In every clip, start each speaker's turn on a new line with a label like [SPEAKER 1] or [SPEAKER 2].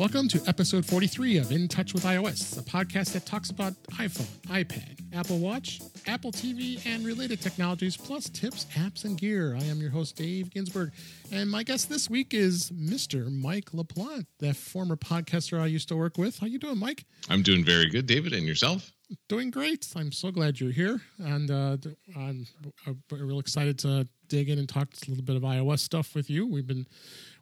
[SPEAKER 1] Welcome to episode 43 of In Touch with iOS, a podcast that talks about iPhone, iPad, Apple Watch, Apple TV, and related technologies, plus tips, apps, and gear. I am your host, Dave Ginsburg, and my guest this week is Mr. Mike LaPlante, that former podcaster I used to work with. How you doing, Mike?
[SPEAKER 2] I'm doing very good, David, and yourself?
[SPEAKER 1] Doing great. I'm so glad you're here, and uh, I'm, I'm real excited to dig in and talk a little bit of iOS stuff with you. We've been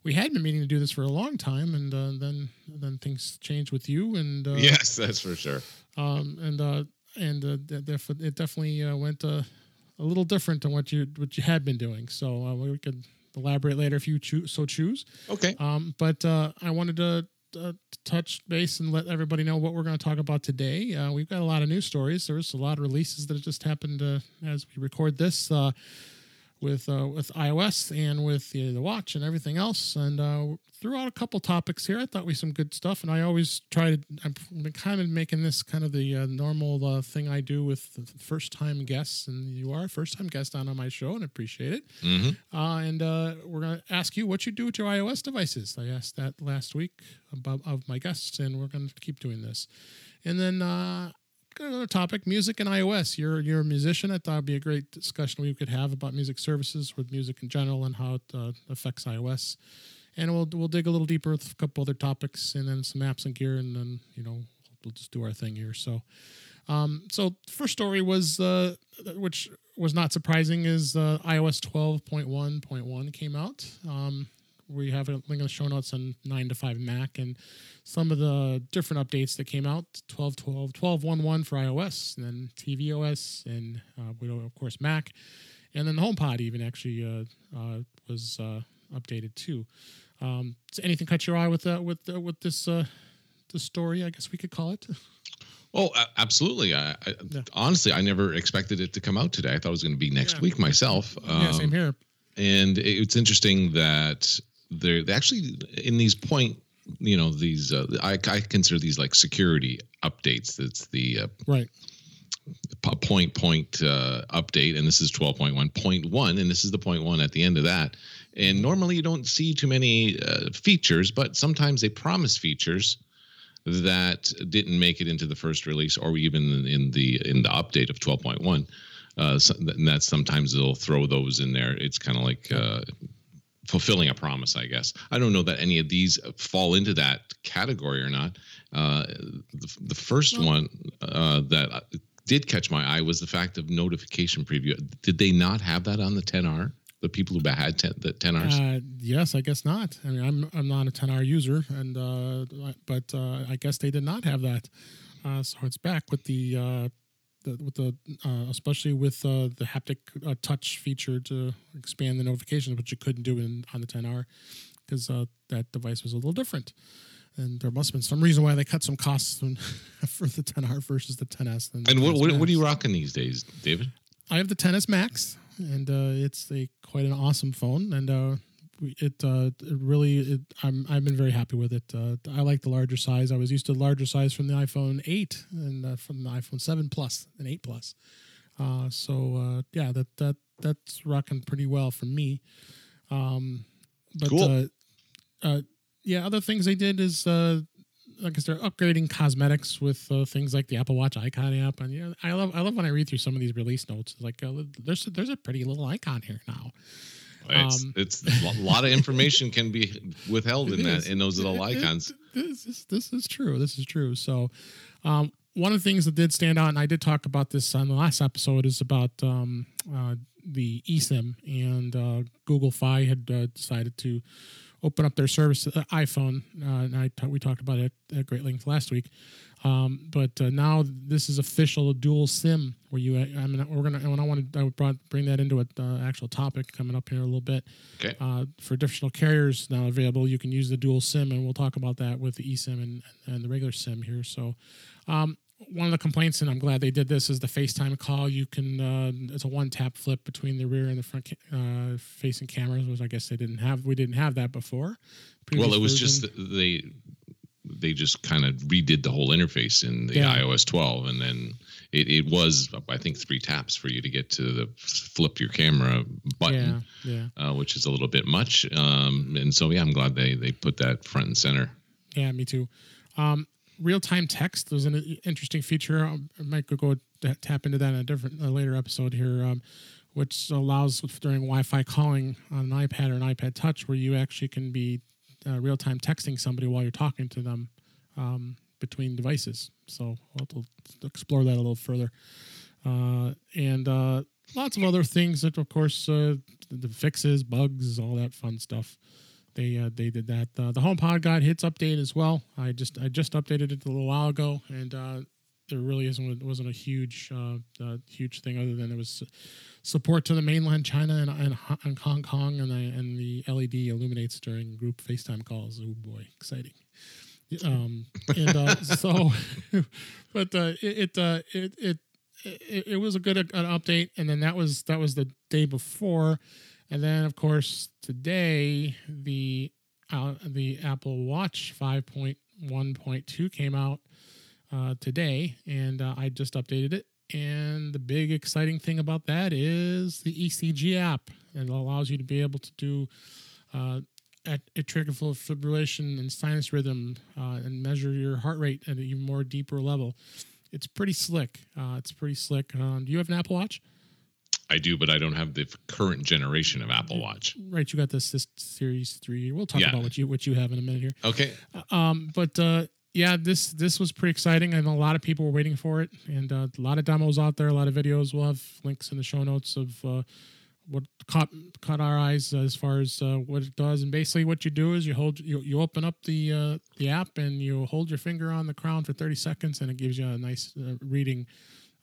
[SPEAKER 1] we had been meaning to do this for a long time, and uh, then then things changed with you, and uh,
[SPEAKER 2] yes, that's for sure.
[SPEAKER 1] Um, and uh, and uh, it definitely uh, went uh, a little different than what you what you had been doing. So uh, we could elaborate later if you choose, so choose.
[SPEAKER 2] Okay.
[SPEAKER 1] Um, but uh, I wanted to uh, touch base and let everybody know what we're going to talk about today. Uh, we've got a lot of news stories. There's a lot of releases that just happened uh, as we record this. With uh, with iOS and with the, the, watch and everything else. And uh, threw out a couple topics here. I thought we some good stuff, and I always try to. I'm kind of making this kind of the uh, normal uh, thing I do with first time guests, and you are a first time guest on, on my show, and I appreciate it.
[SPEAKER 2] Mm-hmm.
[SPEAKER 1] Uh, and uh, we're gonna ask you what you do with your iOS devices. I asked that last week about of my guests, and we're gonna keep doing this. And then uh, another topic music and ios you're you're a musician. I thought it'd be a great discussion we could have about music services with music in general and how it uh, affects ios and we'll we'll dig a little deeper with a couple other topics and then some apps and gear and then you know we'll just do our thing here. So um, so first story was uh, which was not surprising is uh, ios 12.1.1 came out. Um, we have a link in the show notes on 9 to 5 mac and some of the different updates that came out 12 12 12 1 1 for ios and then tvOS and uh, of course mac and then the homepod even actually uh, uh, was uh, updated too um, so anything catch your eye with uh, with uh, with this uh, this story i guess we could call it
[SPEAKER 2] Oh, absolutely! I, I yeah. honestly, I never expected it to come out today. I thought it was going to be next yeah. week myself.
[SPEAKER 1] Um, yeah, same um, here.
[SPEAKER 2] And it's interesting that they're they actually in these point you know these uh, I, I consider these like security updates. That's the uh,
[SPEAKER 1] right.
[SPEAKER 2] point point uh, update and this is 12.1.1 and this is the point one at the end of that. And normally you don't see too many uh, features but sometimes they promise features that didn't make it into the first release or even in the in the update of 12.1 uh, so, and that's sometimes they'll throw those in there. It's kind of like uh, fulfilling a promise, I guess. I don't know that any of these fall into that category or not. Uh, the, the, first one uh, that did catch my eye was the fact of notification preview. Did they not have that on the 10R? The people who had 10, the 10Rs?
[SPEAKER 1] Uh, yes, I guess not. I mean, I'm I'm not a 10R user, and uh, but uh, I guess they did not have that. Uh, so it's back with the the, with the uh, especially with uh, the haptic uh, touch feature to expand the notifications, which you couldn't do in on the 10R because uh, that device was a little different. And there must have been some reason why they cut some costs for the 10R versus the 10S.
[SPEAKER 2] And, and what, what, what, are you rocking these days, David?
[SPEAKER 1] I have the 10S Max, and uh, it's a quite an awesome phone. And uh, it, uh, it really it, I'm I've been very happy with it. Uh, I like the larger size. I was used to larger size from the iPhone 8 and uh, from the iPhone 7 Plus and 8 Plus. Uh, so uh, yeah, that that that's rocking pretty well for me. Um, but
[SPEAKER 2] cool.
[SPEAKER 1] uh, yeah, other things they did is uh, I guess they're upgrading cosmetics with uh, things like the Apple Watch icon app, and yeah, I love I love when I read through some of these release notes. Like uh, there's there's a pretty little icon here now.
[SPEAKER 2] It's, um, it's a lot of information can be withheld in that in those little icons.
[SPEAKER 1] This is, this is true. This is true. So, um, one of the things that did stand out, and I did talk about this on the last episode, is about um, uh, the eSIM and uh, Google Fi had uh, decided to open up their service to the iPhone. Uh, and I t- we talked about it at great length last week. Um, but uh, now this is official dual SIM where you, I mean, we're gonna, and I want to, I would bring that into an uh, actual topic coming up here a little bit.
[SPEAKER 2] Okay.
[SPEAKER 1] Uh, for additional carriers now available, you can use the dual SIM, and we'll talk about that with the eSIM and, and the regular SIM here. So, um, one of the complaints, and I'm glad they did this, is the FaceTime call. You can uh, it's a one tap flip between the rear and the front uh, facing cameras, which I guess they didn't have. We didn't have that before.
[SPEAKER 2] Previous well, it was version. just they they just kind of redid the whole interface in the yeah. iOS 12, and then it, it was I think three taps for you to get to the flip your camera button,
[SPEAKER 1] yeah, yeah.
[SPEAKER 2] Uh, which is a little bit much. Um, and so yeah, I'm glad they they put that front and center.
[SPEAKER 1] Yeah, me too. Um, real time text was an interesting feature. Um, I might go tap into that in a different a later episode here, um, which allows during Wi-Fi calling on an iPad or an iPad Touch, where you actually can be uh, real time texting somebody while you're talking to them um, between devices. So we'll, explore that a little further, uh, and uh, lots of other things that, of course, uh, the fixes, bugs, all that fun stuff they uh, they did that. Uh, the HomePod got hits update as well. I just I just updated it a little while ago, and there really isn't wasn't a huge uh, uh, huge thing other than it was support to the mainland China and, and, and Hong Kong, and the and the LED illuminates during group FaceTime calls. Oh boy, exciting! Um, and uh, so, but it it, it it it it was a good an update, and then that was that was the day before and then, of course, today the uh, the Apple Watch 5.1.2 came out uh, today, and uh, I just updated it. And the big exciting thing about that is the ECG app. It allows you to be able to do uh, atrial fibrillation and sinus rhythm uh, and measure your heart rate at an even more deeper level. It's pretty slick. Uh, it's pretty slick. Um, do you have an Apple Watch?
[SPEAKER 2] I do, but I don't have the current generation of Apple Watch.
[SPEAKER 1] Right, you got the Series Three. We'll talk yeah. about what you what you have in a minute here.
[SPEAKER 2] Okay.
[SPEAKER 1] Uh, um, but uh, yeah, this this was pretty exciting. and a lot of people were waiting for it, and uh, a lot of demos out there, a lot of videos. We'll have links in the show notes of uh, what caught caught our eyes as far as uh, what it does. And basically, what you do is you hold you, you open up the uh, the app and you hold your finger on the crown for 30 seconds, and it gives you a nice reading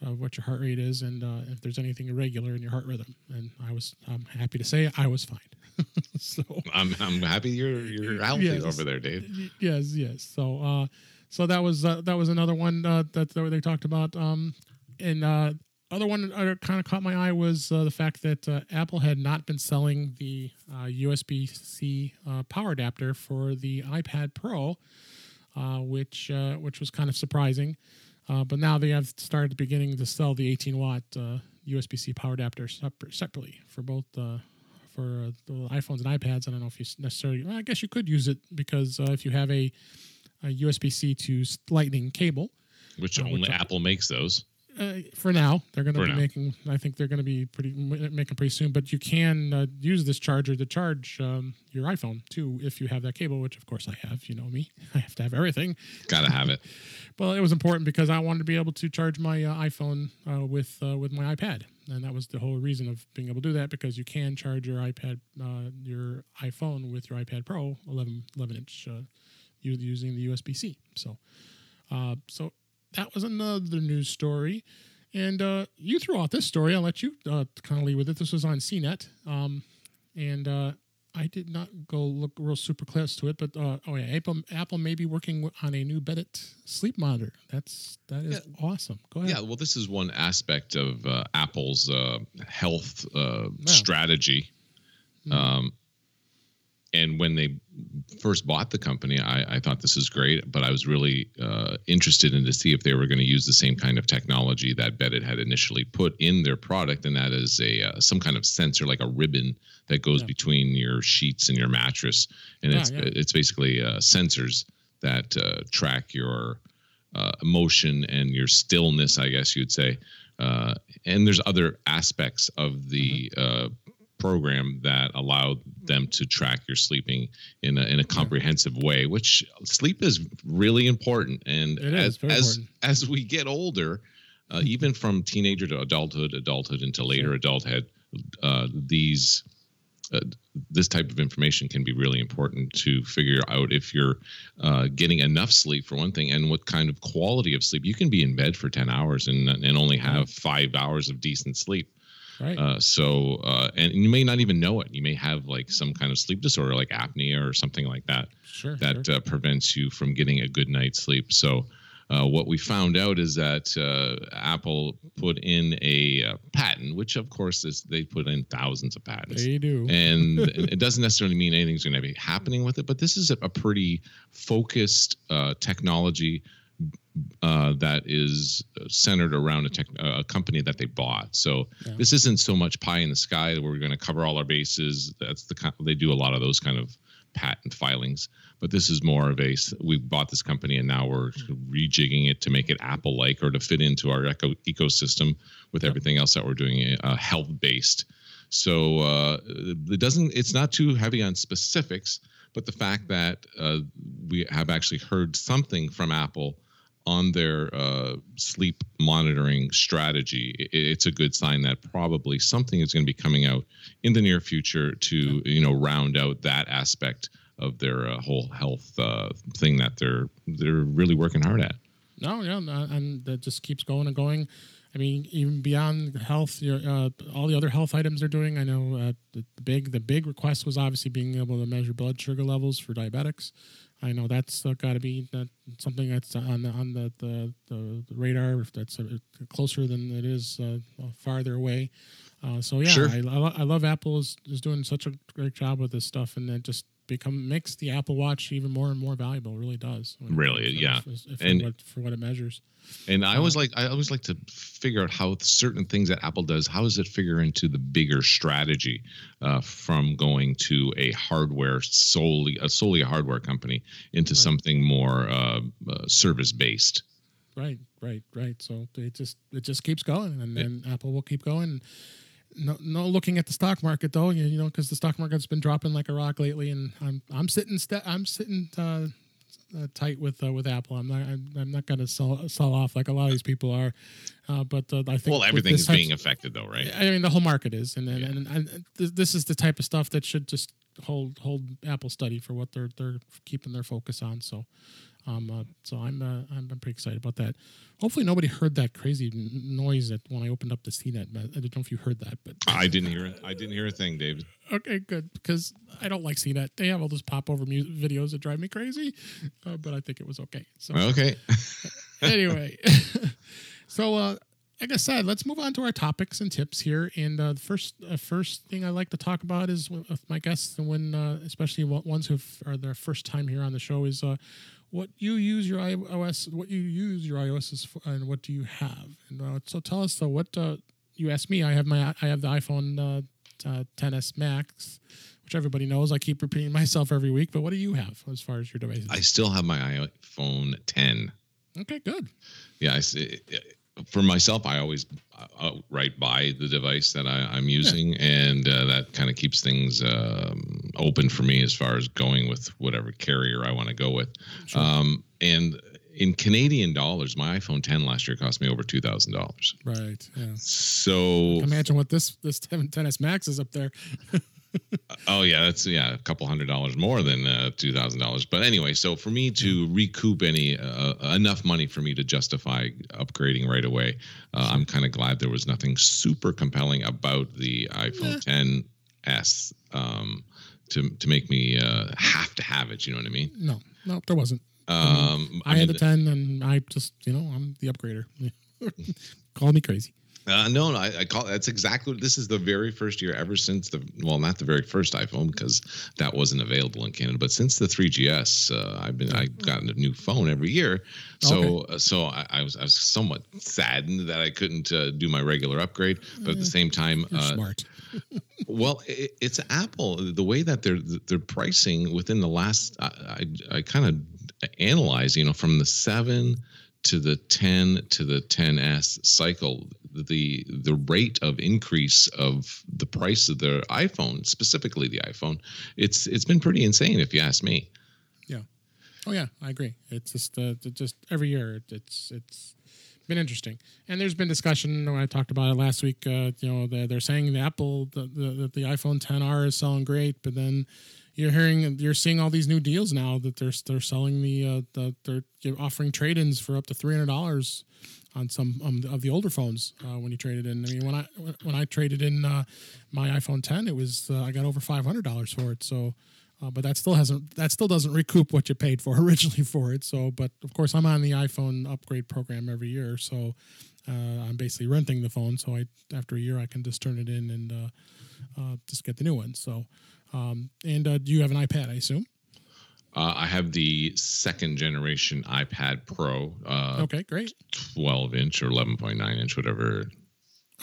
[SPEAKER 1] of what your heart rate is and uh, if there's anything irregular in your heart rhythm. And I was, I'm happy to say I was fine. so
[SPEAKER 2] I'm, I'm happy you're, you're healthy yes, over there, Dave.
[SPEAKER 1] Yes, yes. So, uh, so that was, uh, that was another one uh, that, that they talked about. Um, and, uh, other one that kind of caught my eye was uh, the fact that uh, Apple had not been selling the uh, USB C uh, power adapter for the iPad Pro, uh, which uh, which was kind of surprising. Uh, but now they have started beginning to sell the 18 watt uh, USB C power adapter separately for both uh, for uh, the iPhones and iPads. I don't know if you necessarily. Well, I guess you could use it because uh, if you have a, a USB C to Lightning cable,
[SPEAKER 2] which uh, only which Apple makes those
[SPEAKER 1] uh, for now. They're going to be now. making. I think they're going to be pretty making pretty soon. But you can uh, use this charger to charge um, your iPhone too if you have that cable, which of course I have. You know me, I have to have everything.
[SPEAKER 2] Gotta have it.
[SPEAKER 1] well, it was important because I wanted to be able to charge my uh, iPhone uh, with uh, with my iPad, and that was the whole reason of being able to do that because you can charge your iPad, uh, your iPhone with your iPad Pro 11 11 inch using the USB C. So, so that was another news story. And uh, you threw out this story. I'll let you uh, kind of lead with it. This was on CNET. Um, and uh, I did not go look real super close to it, but uh, oh yeah, Apple Apple may be working on a new Beddit sleep monitor. That's that is yeah. awesome. Go ahead.
[SPEAKER 2] Yeah, well, this is one aspect of uh, Apple's uh, health strategy. Mm-hmm. Um, and when they first bought the company, I, I, thought this is great, but I was really uh, interested in to see if they were going to use the same kind of technology that Beddit had initially put in their product, and that is a uh, some kind of sensor, like a ribbon that goes yeah. between your sheets and your mattress, and yeah, it's yeah. it's basically uh, sensors that uh, track your uh, emotion and your stillness, I guess you'd say. Uh, and there's other aspects of the mm-hmm program that allowed them to track your sleeping in a, in a comprehensive way which sleep is really important. And as as, as we get older uh, even from teenager to adulthood adulthood into later sure. adulthood uh, these uh, this type of information can be really important to figure out if you're uh, getting enough sleep for one thing and what kind of quality of sleep. You can be in bed for 10 hours and, and only have five hours of decent sleep Right. Uh, so, uh, and you may not even know it. You may have like some kind of sleep disorder, like apnea or something like that,
[SPEAKER 1] sure,
[SPEAKER 2] that
[SPEAKER 1] sure.
[SPEAKER 2] Uh, prevents you from getting a good night's sleep. So, uh, what we found out is that uh, Apple put in a uh, patent, which of course is they put in thousands of patents.
[SPEAKER 1] They do,
[SPEAKER 2] and it doesn't necessarily mean anything's going to be happening with it. But this is a, a pretty focused technology uh, that is centered around a, tech, a company that they bought. So yeah. this isn't so much pie in the sky that we're going to cover all our bases. That's the they do a lot of those kind of patent filings. but this is more of a we bought this company and now we're rejigging it to make it Apple like or to fit into our eco- ecosystem with everything else that we're doing uh, health based. So uh, it doesn't. It's not too heavy on specifics, but the fact that uh, we have actually heard something from Apple on their uh, sleep monitoring strategy, it's a good sign that probably something is going to be coming out in the near future to you know round out that aspect of their uh, whole health uh, thing that they're they're really working hard at.
[SPEAKER 1] No, yeah, and that just keeps going and going. I mean, even beyond health, your, uh, all the other health items they're doing. I know uh, the, the big the big request was obviously being able to measure blood sugar levels for diabetics. I know that's uh, got to be that something that's on the on the the, the, radar. If that's uh, closer than it is uh, farther away. Uh, so yeah,
[SPEAKER 2] Sure.
[SPEAKER 1] I, I, lo- I love Apple is, is doing such a great job with this stuff, and it just become makes the Apple Watch even more and more valuable. It really does.
[SPEAKER 2] Really,
[SPEAKER 1] For-
[SPEAKER 2] yeah.
[SPEAKER 1] for, for
[SPEAKER 2] And-
[SPEAKER 1] what, for what it measures.
[SPEAKER 2] And I always like I always like to figure out how certain things that Apple does, how does it figure into the bigger strategy uh, from going to a hardware solely a solely a hardware company into
[SPEAKER 1] Right.
[SPEAKER 2] something more uh, uh, service based.
[SPEAKER 1] Right, right, right. So it just it just keeps going, and then Apple will keep going. No, no looking at the stock market though, you, know, because the stock market's been dropping like a rock lately, and I'm I'm sitting st- I'm sitting uh, uh, tight with uh, with Apple. I'm not I'm, I'm not going to sell sell off like a lot of these people are, uh, but uh, I think
[SPEAKER 2] Well, everything is being affected though, right?
[SPEAKER 1] I mean, the whole market is, and and,
[SPEAKER 2] Yeah.
[SPEAKER 1] and, and th- this is the type of stuff that should just hold hold Apple steady for what they're they're keeping their focus on. So, um, uh, so I'm uh, I'm pretty excited about that. Hopefully, nobody heard that crazy n- noise that when I opened up the CNET. I don't know if you heard that, but
[SPEAKER 2] I didn't hear it. I didn't hear a thing, David.
[SPEAKER 1] okay, good because I don't like CNET. They have all those pop over mu- videos that drive me crazy, uh, but I think it was okay. So
[SPEAKER 2] Okay.
[SPEAKER 1] anyway, so uh, like I said, let's move on to our topics and tips here. And uh, the first uh, first thing I like to talk about is with with my guests, and when uh, especially ones who are their first time here on the show, is uh, what you use your iOS, what you use your iOS is for, and what do you have. And uh, so tell us though, what uh, you asked me. I have my I have the iPhone uh, uh, 10s Max. Which everybody knows. I keep repeating myself every week. But what do you have as far as your devices?
[SPEAKER 2] I still have my iPhone 10.
[SPEAKER 1] okay, good.
[SPEAKER 2] Yeah, I s for myself, I always uh, outright buy the device that I, I'm using, and uh, that kind of keeps things um, open for me as far as going with whatever carrier I want to go with.
[SPEAKER 1] Sure.
[SPEAKER 2] Um, and in Canadian dollars, my iPhone 10 last year cost me over two thousand dollars.
[SPEAKER 1] Right. Yeah.
[SPEAKER 2] So,
[SPEAKER 1] Imagine what this this 10 10s Max is up there.
[SPEAKER 2] oh yeah, that's yeah, a couple hundred dollars more than uh, two thousand dollars. But anyway, so for me to recoup any uh, enough money for me to justify upgrading right away, uh, I'm kind of glad there was nothing super compelling about the iPhone 10s um, to to make me uh, have to have it. You know what I mean?
[SPEAKER 1] No, no, there wasn't.
[SPEAKER 2] Um,
[SPEAKER 1] I, had
[SPEAKER 2] mean,
[SPEAKER 1] the 10 and I just, you know, I'm the upgrader. Call me crazy.
[SPEAKER 2] Uh, no, no, I, I call that's exactly what this is the very first year ever since the well, not the very first iPhone because that wasn't available in Canada, but since the 3GS, uh, I've been I got a new phone every year. So uh, so I, I was I was somewhat saddened that I couldn't uh, do my regular upgrade, but at the same time, uh,
[SPEAKER 1] smart.
[SPEAKER 2] well, it, it's Apple. The way that they're they're pricing within the last, I I, I kind of analyze, you know, from the seven to the 10 to the 10s cycle the the rate of increase of the price of the iphone specifically the iphone it's it's been pretty insane if you ask me Yeah.
[SPEAKER 1] Oh yeah, I agree. It's just uh, just every year it's it's been interesting, and there's been discussion. When I talked about it last week, uh, you know, they're, they're saying the Apple the, the the the iPhone 10R is selling great, but then you're hearing you're seeing all these new deals now that they're they're selling the uh, the they're offering trade-ins for up to three hundred dollars on some um, of the older phones uh, when you trade it in. I mean, when I when I traded in uh, my iPhone 10, it was uh, I got over five hundred dollars for it. So, uh, but that still hasn't that still doesn't recoup what you paid for originally for it. So, but of course, I'm on the iPhone upgrade program every year, so uh, I'm basically renting the phone. So I after a year, I can just turn it in and just get the new one. So, um, and uh, do you have an iPad? I assume.
[SPEAKER 2] uh, i have the second generation ipad pro uh,
[SPEAKER 1] Okay, great.
[SPEAKER 2] 12 inch or 11.9 inch whatever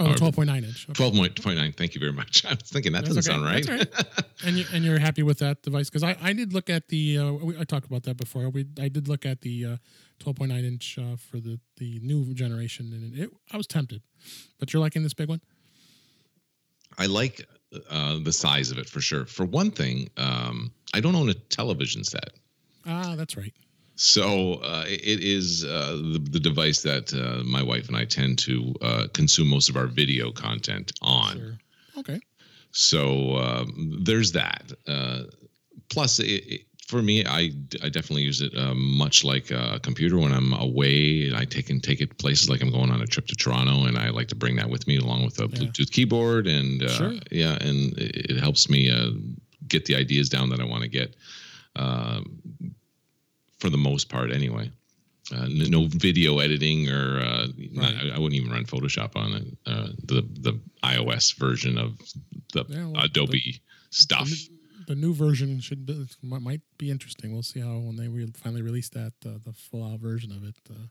[SPEAKER 1] Oh, twelve point nine inch. Okay.
[SPEAKER 2] 12.9. Thank you very much. I was thinking that
[SPEAKER 1] That's
[SPEAKER 2] doesn't
[SPEAKER 1] okay.
[SPEAKER 2] sound right.
[SPEAKER 1] Right. and you and you're happy with that device because I, I did look at the uh, we, I talked about that before. We I did look at the uh, 12.9 inch uh, for the the new generation and it I was tempted, but you're liking this big one.
[SPEAKER 2] I like uh, the size of it for sure. For one thing, um, I don't own a television set.
[SPEAKER 1] Ah, that's right.
[SPEAKER 2] So uh, it is uh, the, the device that uh, my wife and I tend to uh, consume most of our video content on.
[SPEAKER 1] Sure. Okay.
[SPEAKER 2] So um, there's that. Uh, plus, it, it, for me, I, I definitely use it uh, much like a computer when I'm away. I take and take it places like I'm going on a trip to Toronto, and I like to bring that with me along with a Bluetooth keyboard. And uh,
[SPEAKER 1] Sure.
[SPEAKER 2] yeah, and it, it helps me uh, get the ideas down that I want to get. Um, for the most part, anyway. Uh, no video editing, or uh, not- I, I wouldn't even run Photoshop on it. Uh, the the iOS version of the
[SPEAKER 1] Yeah, well,
[SPEAKER 2] Adobe stuff.
[SPEAKER 1] The new version should be, might might be interesting. We'll see how when they re- finally release that uh, the full out version of it. Uh,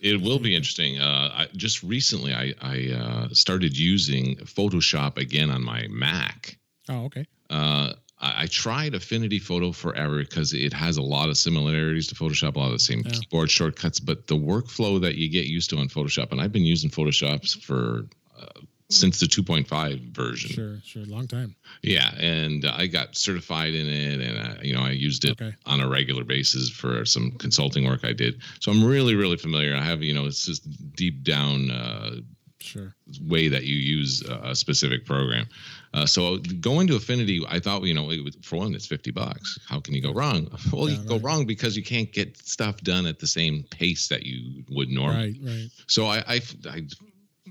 [SPEAKER 2] It will be interesting. Uh, I, just recently, I, I uh, started using Photoshop again on my Mac.
[SPEAKER 1] oh, okay.
[SPEAKER 2] Uh, I, I tried Affinity Photo forever because it has a lot of similarities to Photoshop, a lot of the same
[SPEAKER 1] Yeah.
[SPEAKER 2] keyboard shortcuts, but the workflow that you get used to on Photoshop, and I've been using Photoshop for uh, since the 2.5 version.
[SPEAKER 1] Sure, sure. Long time.
[SPEAKER 2] Yeah, and I got certified in it, and uh, you know I used it
[SPEAKER 1] Okay.
[SPEAKER 2] on a regular basis for some consulting work I did. So I'm really, really familiar. I have you know it's just deep down uh,
[SPEAKER 1] Sure.
[SPEAKER 2] way that you use a specific program. Uh, so going to Affinity, I thought you know it was, for one it's fifty bucks. How can you go wrong? Well,
[SPEAKER 1] Yeah,
[SPEAKER 2] you go
[SPEAKER 1] right.
[SPEAKER 2] wrong because you can't get stuff done at the same pace that you would normally.
[SPEAKER 1] Right, right.
[SPEAKER 2] So I, I, I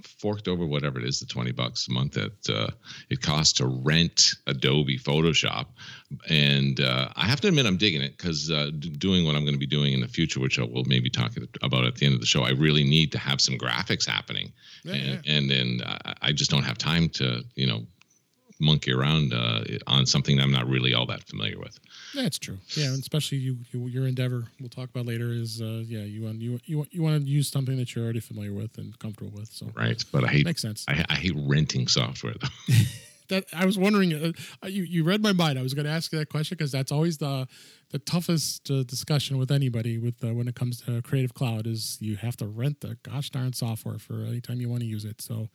[SPEAKER 2] forked over whatever it is, the 20 bucks a month that uh, it costs to rent Adobe Photoshop. And uh, I have to admit, I'm digging it because uh, d- doing what I'm going to be doing in the future, which I will maybe talk about at the end of the show, I really need to have some graphics happening.
[SPEAKER 1] Yeah,
[SPEAKER 2] and, and then I, I just don't have time to, you know, monkey around uh, on something that I'm not really all that familiar with.
[SPEAKER 1] That's true. Yeah, and especially you, you your endeavor. We'll talk about later. Is uh, yeah, you want you you want you want to use something that you're already familiar with and comfortable with. So
[SPEAKER 2] Right. But I hate,
[SPEAKER 1] makes sense.
[SPEAKER 2] I, I hate renting software though.
[SPEAKER 1] that I was wondering. Uh, you you read my mind. I was going to ask you that question because that's always the the toughest uh, discussion with anybody with uh, when it comes to Creative Cloud is you have to rent the gosh darn software for any time you want to use it. So,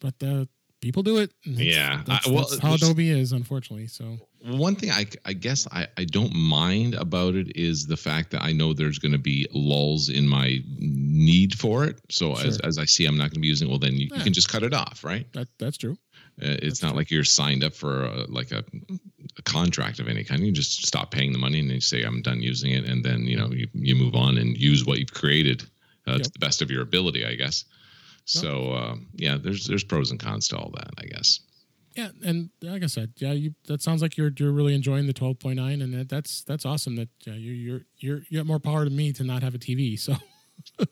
[SPEAKER 1] but uh, people do it. that's-
[SPEAKER 2] Yeah,
[SPEAKER 1] that's,
[SPEAKER 2] I- well,
[SPEAKER 1] that's how Adobe is, unfortunately. So
[SPEAKER 2] One thing I, I guess I, I don't mind about it is the fact that I know there's going to be lulls in my need for it. So as,
[SPEAKER 1] Sure.
[SPEAKER 2] as I see I'm not going to be using it, well, then you,
[SPEAKER 1] Yeah.
[SPEAKER 2] you can just cut it off, right?
[SPEAKER 1] that that's true.
[SPEAKER 2] Uh, it's not like you're signed up for a, like a, a contract of any kind. You just stop paying the money and you say I'm done using it, and then you know you, you move on and use what you've created uh, to the best of your ability, I guess. So um, yeah, there's there's pros and cons to all that, I guess.
[SPEAKER 1] Yeah, and like I said, yeah, you that sounds like you're you're really enjoying the 12.9, and that, that's that's awesome. That yeah, you you're you're you have more power than me to not have a TV. So,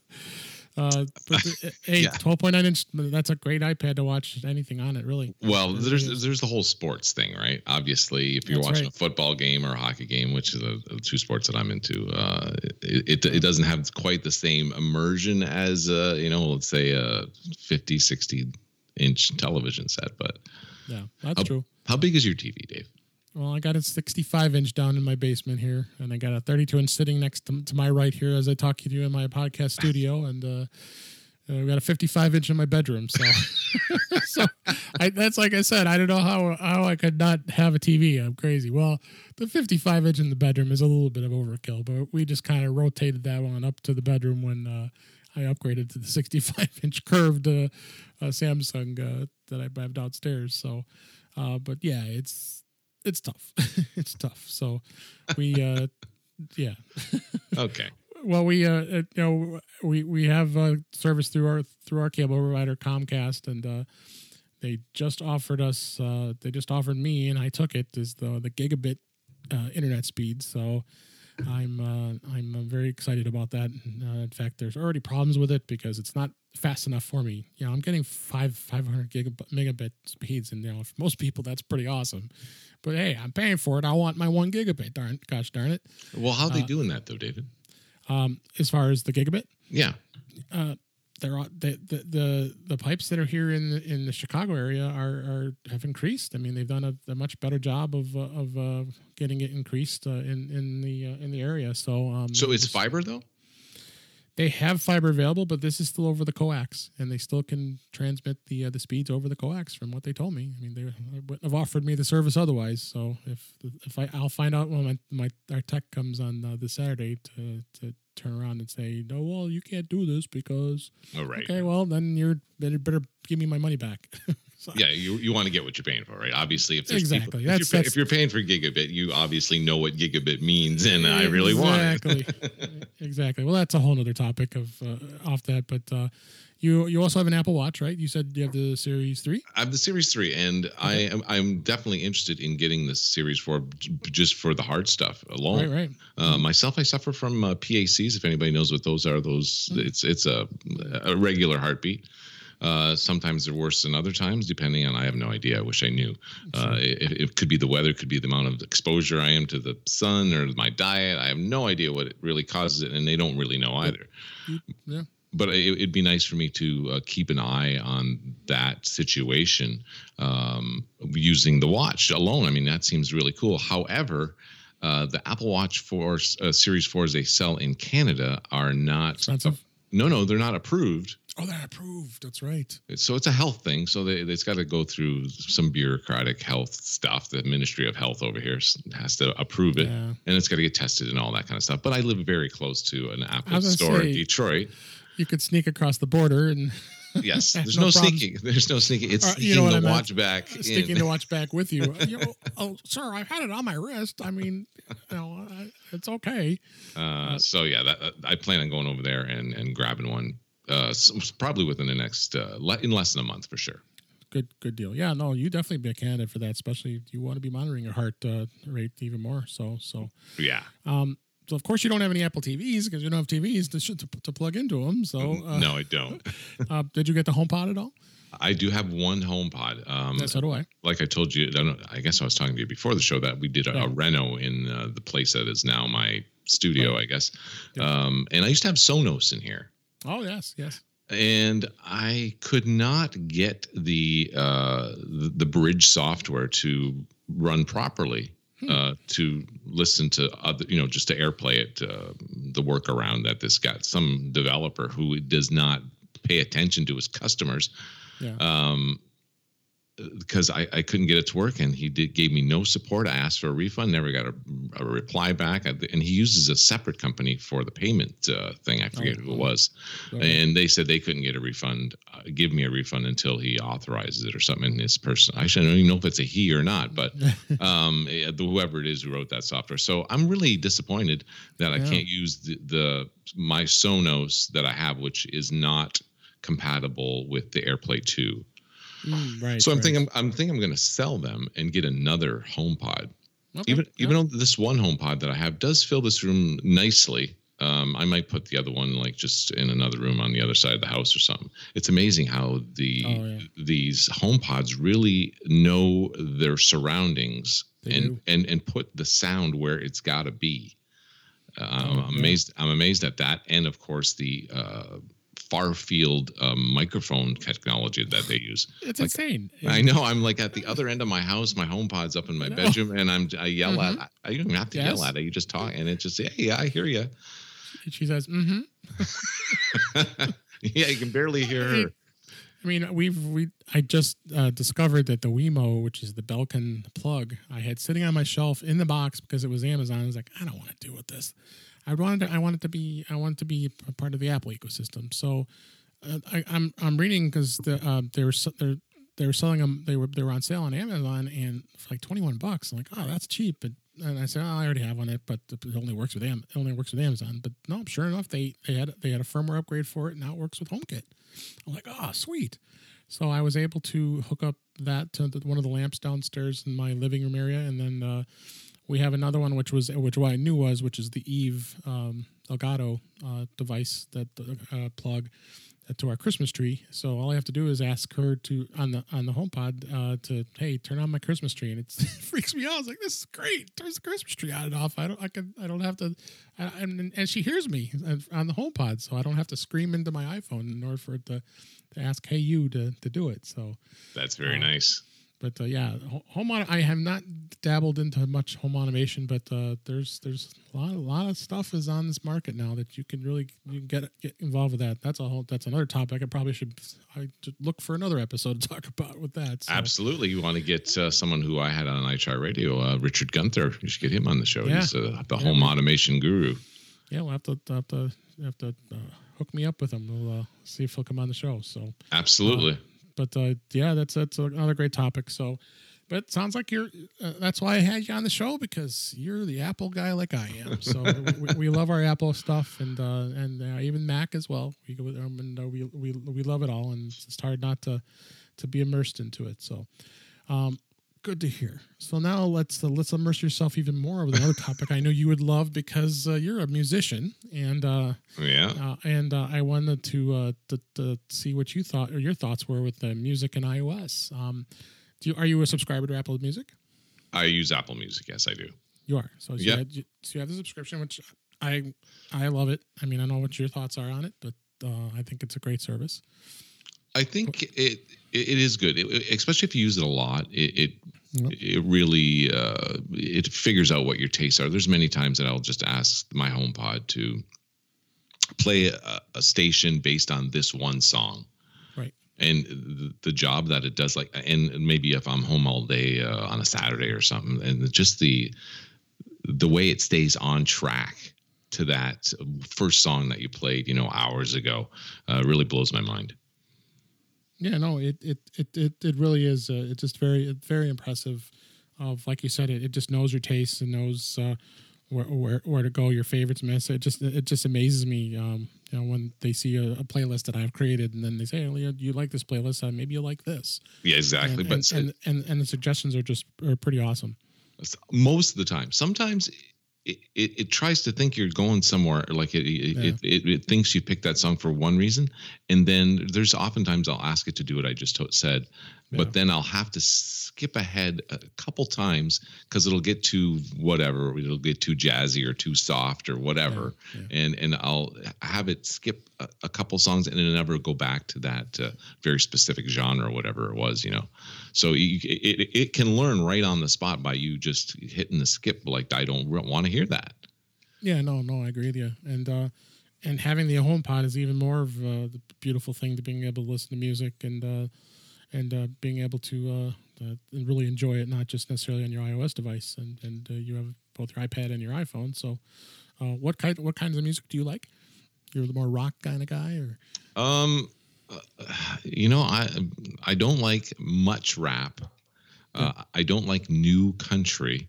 [SPEAKER 1] uh, but, uh, hey,
[SPEAKER 2] Yeah.
[SPEAKER 1] 12.9 inch, that's a great iPad to watch anything on it. Really,
[SPEAKER 2] Well, there's
[SPEAKER 1] is.
[SPEAKER 2] there's the whole sports thing, right? Obviously, if you're
[SPEAKER 1] That's
[SPEAKER 2] watching
[SPEAKER 1] right.
[SPEAKER 2] a football game or a hockey game, which are the, the two sports that I'm into, uh, it, it it doesn't have quite the same immersion as uh, you know, let's say a 50, 60 inch television set. But
[SPEAKER 1] yeah, that's
[SPEAKER 2] Oh.
[SPEAKER 1] true.
[SPEAKER 2] how big is your TV, Dave?
[SPEAKER 1] Well, I got a 65 inch down in my basement here, and I got a 32 inch sitting next to, to my right here as I talk to you in my podcast studio, and uh, we got a 55 inch in my bedroom. So, so I, that's like I said, I don't know how how I could not have a TV. I'm crazy. Well, the 55 inch in the bedroom is a little bit of overkill, but we just kind of rotated that one up to the bedroom when uh, I upgraded to the 65 inch curved uh, uh, Samsung uh, that I have downstairs. So, uh, but yeah, it's it's tough. it's tough. So we uh yeah.
[SPEAKER 2] Okay.
[SPEAKER 1] Well, we uh uh, you know we we have uh, service through our through our cable provider Comcast and uh they just offered us uh they just offered me and I took it is the the gigabit uh, internet speed. So I'm uh, I'm uh, very excited about that. Uh, in fact, there's already problems with it because it's not fast enough for me. You know, I'm getting five 500 gigabit megabit speeds, and you know, for most people that's pretty awesome. But hey, I'm paying for it. I want my one gigabit. Darn, gosh darn it.
[SPEAKER 2] Well, how are they
[SPEAKER 1] Uh,
[SPEAKER 2] doing that though, David?
[SPEAKER 1] Um, as far as the gigabit,
[SPEAKER 2] Yeah.
[SPEAKER 1] Uh, they're the, the the the pipes that are here in the, in the Chicago area are, are have increased. I mean, they've done a, a much better job of uh, of uh, getting it increased uh, in in the uh, in the area. So um,
[SPEAKER 2] So it's fiber though.
[SPEAKER 1] They have fiber available, but this is still over the coax, and they still can transmit the uh, the speeds over the coax. From what they told me, I mean, they wouldn't have offered me the service otherwise. So if if I I'll find out when my, my our tech comes on uh, this Saturday to to turn around and say, no, well, you can't do this because
[SPEAKER 2] Oh right.
[SPEAKER 1] okay, well then you're better better give me my money back. So-
[SPEAKER 2] Yeah, you, you want to get what you're paying for, right? Obviously, if there's
[SPEAKER 1] Exactly.
[SPEAKER 2] people- if,
[SPEAKER 1] That's-
[SPEAKER 2] you're,
[SPEAKER 1] that's-
[SPEAKER 2] if you're paying for gigabit, you obviously know what gigabit means, and I really want
[SPEAKER 1] exactly, exactly. Well, that's a whole other topic of uh, off that, but uh, you you also have an Apple Watch, right? You said you have the Series Three.
[SPEAKER 2] I have the Series Three, and I am I'm definitely interested in getting the Series Four just for the hard stuff alone.
[SPEAKER 1] Right, right.
[SPEAKER 2] Uh, myself, I suffer from uh, PACs. If anybody knows what those are, those
[SPEAKER 1] Mm-hmm.
[SPEAKER 2] it's it's a a regular heartbeat. Uh, sometimes they're worse than other times, depending on. I have no idea. I wish I knew. Uh, it, it could be the weather, could be the amount of exposure I am to the sun or my diet. I have no idea what it really causes it, and they don't really know either.
[SPEAKER 1] Yeah.
[SPEAKER 2] But it, it'd be nice for me to uh, keep an eye on that situation um, using the watch alone. I mean, that seems really cool. However, uh, the Apple Watch 4 uh, Series 4s they sell in Canada are not.
[SPEAKER 1] Expensive.
[SPEAKER 2] No, no, they're not approved.
[SPEAKER 1] Oh, they're approved. That's right.
[SPEAKER 2] So it's a health thing. So they, it's got to go through some bureaucratic health stuff. The Ministry of Health over here has to approve it,
[SPEAKER 1] Yeah.
[SPEAKER 2] and it's got to get tested and all that kind of stuff. But I live very close to an Apple store
[SPEAKER 1] say-
[SPEAKER 2] in Detroit.
[SPEAKER 1] You could sneak across the border and
[SPEAKER 2] Yes, there's
[SPEAKER 1] No
[SPEAKER 2] no, sneaking. There's no sneaking. It's
[SPEAKER 1] Uh, you
[SPEAKER 2] sneaking
[SPEAKER 1] know
[SPEAKER 2] the
[SPEAKER 1] I
[SPEAKER 2] watch back.
[SPEAKER 1] sticking
[SPEAKER 2] in.
[SPEAKER 1] the watch back with you. You know, oh, sir, I've had it on my wrist. I mean, you know, I- it's okay.
[SPEAKER 2] Uh, so yeah, that, that- I plan on going over there and and grabbing one. Uh, probably within the next uh, le- in less than a month for sure.
[SPEAKER 1] Good, good deal. Yeah, no, you definitely be a candidate for that, especially if you want to be monitoring your heart uh, rate even more. So, so,
[SPEAKER 2] Yeah.
[SPEAKER 1] um, so of course you don't have any Apple TVs because you don't have TVs to, to, to plug into them. So, uh,
[SPEAKER 2] no, I don't.
[SPEAKER 1] uh, did you get the HomePod at all?
[SPEAKER 2] I do have one HomePod. Um,
[SPEAKER 1] Yeah, so do I.
[SPEAKER 2] like I told you, I, don't, I guess I was talking to you before the show that we did a, a reno in uh, the place that is now my studio,
[SPEAKER 1] Right.
[SPEAKER 2] I guess.
[SPEAKER 1] Yeah.
[SPEAKER 2] Um, and I used to have Sonos in here.
[SPEAKER 1] Oh yes, yes.
[SPEAKER 2] and I could not get the uh, the, the bridge software to run properly.
[SPEAKER 1] Hmm.
[SPEAKER 2] Uh, to listen to other, you know, just to airplay it, uh, the workaround that this got some developer who does not pay attention to his customers,
[SPEAKER 1] Yeah.
[SPEAKER 2] um, because I, I couldn't get it to work, and he did gave me no support. I asked for a refund, never got a, a reply back, and he uses a separate company for the payment uh, thing. I forget
[SPEAKER 1] Oh,
[SPEAKER 2] who it
[SPEAKER 1] oh.
[SPEAKER 2] was and they said they couldn't get a refund, uh, give me a refund until he authorizes it or something. And this person, actually, I don't even know if it's a he or not, but um, eh, whoever it is who wrote that software. So I'm really disappointed that I can't use the, the my Sonos that I have, which is not compatible with the AirPlay 2.
[SPEAKER 1] Mm, right.
[SPEAKER 2] So I'm
[SPEAKER 1] right.
[SPEAKER 2] thinking I'm thinking I'm going to sell them and get another HomePod
[SPEAKER 1] Okay,
[SPEAKER 2] even
[SPEAKER 1] yeah.
[SPEAKER 2] even though this one home pod that I have does fill this room nicely, um, I might put the other one like just in another room on the other side of the house or something. It's amazing how the
[SPEAKER 1] Oh, yeah.
[SPEAKER 2] these home pods really know their surroundings
[SPEAKER 1] They
[SPEAKER 2] and,
[SPEAKER 1] do.
[SPEAKER 2] and and put the sound where it's got to be. Uh, I'm
[SPEAKER 1] Oh, yeah.
[SPEAKER 2] amazed. I'm amazed at that, and of course the uh, far field um, microphone technology that they use.
[SPEAKER 1] it's
[SPEAKER 2] like-
[SPEAKER 1] insane.
[SPEAKER 2] I know. I'm like at the other end of my house. My home pod's up in my bedroom, and I'm I yell at. I, I don't even have to
[SPEAKER 1] Yes.
[SPEAKER 2] yell at it. You just talk, and it just hey, yeah, I hear you.
[SPEAKER 1] She says, "Mm-hmm."
[SPEAKER 2] yeah, you can barely hear her.
[SPEAKER 1] I mean, we've we I just uh, discovered that the Wemo, which is the Belkin plug, I had sitting on my shelf in the box because it was Amazon. I was like, I don't want to deal with this. I wanted to, I wanted to be I wanted to be a part of the Apple ecosystem. So uh, I, I'm I'm reading because the uh, they were they're they were selling them they were they were on sale on Amazon and for like 21 bucks. I'm like, oh, that's cheap. And, and I said, oh, I already have one, it, but it only works with Am- it only works with Amazon. But no, sure enough, they they had they had a firmware upgrade for it. And Now it works with HomeKit. I'm like, oh, sweet. So I was able to hook up that to the, one of the lamps downstairs in my living room area, and then uh, we have another one, which was which what I knew was, which is the Eve um, Elgato uh, device that uh, plug to our Christmas tree. So all I have to do is ask her to on the on the HomePod uh, to hey turn on my Christmas tree, and it's, it freaks me out. I was like, this is great. Turns the Christmas tree on and off. I don't I can I don't have to, I, and and she hears me on the HomePod, so I don't have to scream into my iPhone in order for it to, to ask hey you to to do it. So
[SPEAKER 2] That's very
[SPEAKER 1] Uh,
[SPEAKER 2] nice.
[SPEAKER 1] But uh, yeah, home auto, I have not dabbled into much home automation, but uh, there's there's a lot a lot of stuff is on this market now that you can really you can get get involved with that. That's a whole that's another topic. I probably should I should look for another episode to talk about with that. So,
[SPEAKER 2] Absolutely. You want to get uh, someone who I had on iChart Radio, uh, Richard Gunther. You should get him on the show.
[SPEAKER 1] Yeah.
[SPEAKER 2] He's uh, the
[SPEAKER 1] Yeah,
[SPEAKER 2] home automation guru.
[SPEAKER 1] Yeah, we'll have to have to have to uh, hook me up with him. We'll uh, see if he'll come on the show. So.
[SPEAKER 2] Absolutely.
[SPEAKER 1] But uh, yeah, that's that's another great topic. So, but it sounds like you're. Uh, that's why I had you on the show because you're the Apple guy like I am. So we, we love our Apple stuff and uh, and uh, even Mac as well. We um, and uh, we we we love it all, and it's hard not to to be immersed into it. So. Um, Good to hear. So now let's uh, let's immerse yourself even more with another topic I know you would love because uh, you're a musician and uh,
[SPEAKER 2] yeah.
[SPEAKER 1] uh, and uh, I wanted to, uh, to to see what you thought or your thoughts were with the music and iOS. Um, do you, are you a subscriber to Apple Music?
[SPEAKER 2] I use Apple Music. Yes, I do.
[SPEAKER 1] You are. So you,
[SPEAKER 2] Yeah.
[SPEAKER 1] had, so you have the subscription, which I I love it. I mean, I know what your thoughts are on it, but uh, I think it's a great service.
[SPEAKER 2] I think it it, it is good, It- especially if you use it a lot. It it,
[SPEAKER 1] Yep.
[SPEAKER 2] it really uh, it figures out what your tastes are. There's many times that I'll just ask my HomePod to play a, a station based on this one song.
[SPEAKER 1] Right.
[SPEAKER 2] And the, the job that it does, like, and maybe if I'm home all day uh, on a Saturday or something, and just the the way it stays on track to that first song that you played, you know, hours ago, uh, really blows my mind.
[SPEAKER 1] Yeah, no, it it it it, it really is. Uh, it's just very very impressive. Of like you said, it, it just knows your tastes and knows uh, where, where where to go, your favorites. Miss it just it just amazes me. Um, you know, when they see a, a playlist that I've created, and then they say, "Oh, you, you like this playlist? Uh, maybe you like this."
[SPEAKER 2] Yeah, exactly.
[SPEAKER 1] And,
[SPEAKER 2] but
[SPEAKER 1] and, and, and and the suggestions are just are pretty awesome.
[SPEAKER 2] most of the time, sometimes it, it, it tries to think you're going somewhere, like it it,
[SPEAKER 1] Yeah.
[SPEAKER 2] it it it thinks you picked that song for one reason, and then there's oftentimes I'll ask it to do what I just to- said,
[SPEAKER 1] Yeah.
[SPEAKER 2] but then I'll have to skip ahead a couple times because it'll get too whatever, it'll get too jazzy or too soft or whatever,
[SPEAKER 1] Yeah,
[SPEAKER 2] and and I'll have it skip a, a couple songs and then never go back to that uh, very specific genre or whatever it was, you know. So you, it it can learn right on the spot by you just hitting the skip. Like I don't want to hear that.
[SPEAKER 1] Yeah, no, no, I agree with you. And uh, and having the HomePod is even more of uh, the beautiful thing to being able to listen to music and uh, and uh, being able to uh, uh, really enjoy it, not just necessarily on your iOS device. And and uh, you have both your iPad and your iPhone. So, uh, what kind what kinds of music do you like? You're the more rock kind of guy, or
[SPEAKER 2] Um, you know, I I don't like much rap. Uh, I don't like new country.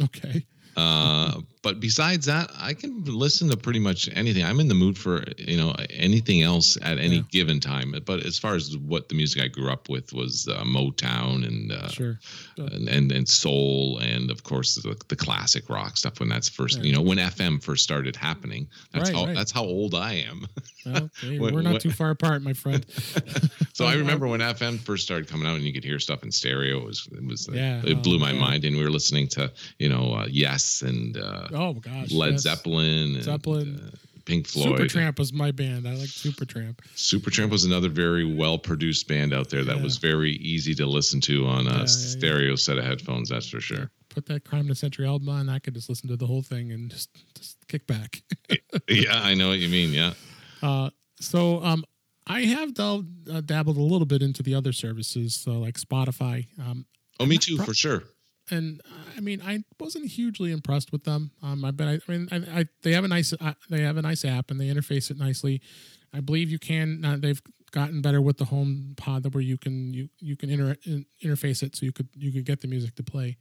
[SPEAKER 1] okay,
[SPEAKER 2] Uh, but besides that, I can listen to pretty much anything. I'm in the mood for you know anything else at any
[SPEAKER 1] Yeah.
[SPEAKER 2] given time. But as far as what the music I grew up with was uh, Motown and, uh,
[SPEAKER 1] sure,
[SPEAKER 2] and and and soul and of course the, the classic rock stuff when that's first
[SPEAKER 1] Yeah.
[SPEAKER 2] you know when FM first started happening. That's
[SPEAKER 1] Right,
[SPEAKER 2] how
[SPEAKER 1] right.
[SPEAKER 2] that's how old I am.
[SPEAKER 1] well, hey,
[SPEAKER 2] What-
[SPEAKER 1] we're not too far apart, my friend.
[SPEAKER 2] so I remember when FM first started coming out and you could hear stuff in stereo. It was it was
[SPEAKER 1] Yeah,
[SPEAKER 2] it blew
[SPEAKER 1] oh,
[SPEAKER 2] my
[SPEAKER 1] yeah.
[SPEAKER 2] mind and we were listening to you know uh, Yes and uh,
[SPEAKER 1] oh gosh,
[SPEAKER 2] Led
[SPEAKER 1] yes.
[SPEAKER 2] Zeppelin, and,
[SPEAKER 1] Zeppelin.
[SPEAKER 2] uh, Pink Floyd.
[SPEAKER 1] Supertramp was my band. I like Supertramp.
[SPEAKER 2] Supertramp was another very well produced band out there that
[SPEAKER 1] Yeah.
[SPEAKER 2] was very easy to listen to on a
[SPEAKER 1] Yeah, yeah, yeah.
[SPEAKER 2] stereo set of headphones. That's for sure.
[SPEAKER 1] Put that Crime the Century album on. I could just listen to the whole thing and just just kick back.
[SPEAKER 2] yeah, I know what you mean. Yeah.
[SPEAKER 1] Uh, so um, I have del- uh, dabbled a little bit into the other services, so like Spotify. Um,
[SPEAKER 2] Oh, me too,
[SPEAKER 1] pro-
[SPEAKER 2] for sure.
[SPEAKER 1] And I mean, I wasn't hugely impressed with them. Um, I I, I mean, I, I, they have a nice uh, they have a nice app and they interface it nicely. I believe you can. Uh, they've gotten better with the Home Pod, where you can you you can inter- interface it so you could you could get the music to play.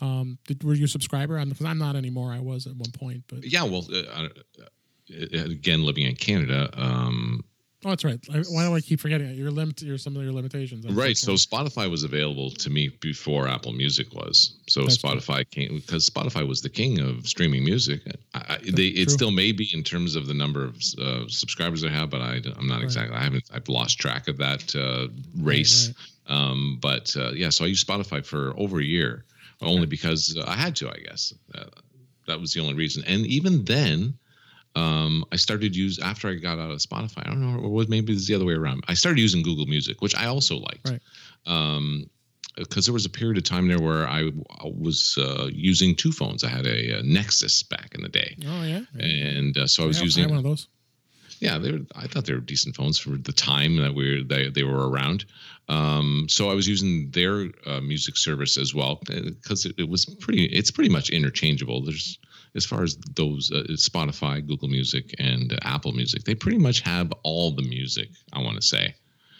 [SPEAKER 1] Um, did, were you a subscriber? Because I'm not anymore. I was at one point, but
[SPEAKER 2] Yeah. Well, uh, uh, again, living in Canada, um,
[SPEAKER 1] Oh, that's right. I, why do I keep forgetting it? Your limit, your some of your limitations.
[SPEAKER 2] Right. So. Spotify was available to me before Apple Music was. So
[SPEAKER 1] That's.
[SPEAKER 2] Spotify came because Spotify was the king of streaming music. I, they, it still may be in terms of the number of uh, subscribers I have, but I, am not
[SPEAKER 1] Right.
[SPEAKER 2] exactly. I haven't. I've lost track of that uh, race. Um, but uh, yeah, so I used Spotify for over a year, only because uh, I had to. I guess uh, that was the only reason. And even then, um, I started use after I got out of Spotify. I don't know, or was maybe it's the other way around. I started using Google Music, which I also liked.
[SPEAKER 1] Right.
[SPEAKER 2] Um, because there was a period of time there where I was uh, using two phones. I had a, uh Nexus back in the day,
[SPEAKER 1] Oh yeah.
[SPEAKER 2] and uh, so I was
[SPEAKER 1] Yeah,
[SPEAKER 2] using
[SPEAKER 1] had one of those.
[SPEAKER 2] yeah, they were. I thought they were decent phones for the time that we were, they they were around. Um, so I was using their uh, music service as well because it, it was pretty. It's pretty much interchangeable. There's as far as those uh, Spotify, Google Music, and uh, Apple Music. They pretty much have all the music. I want to say.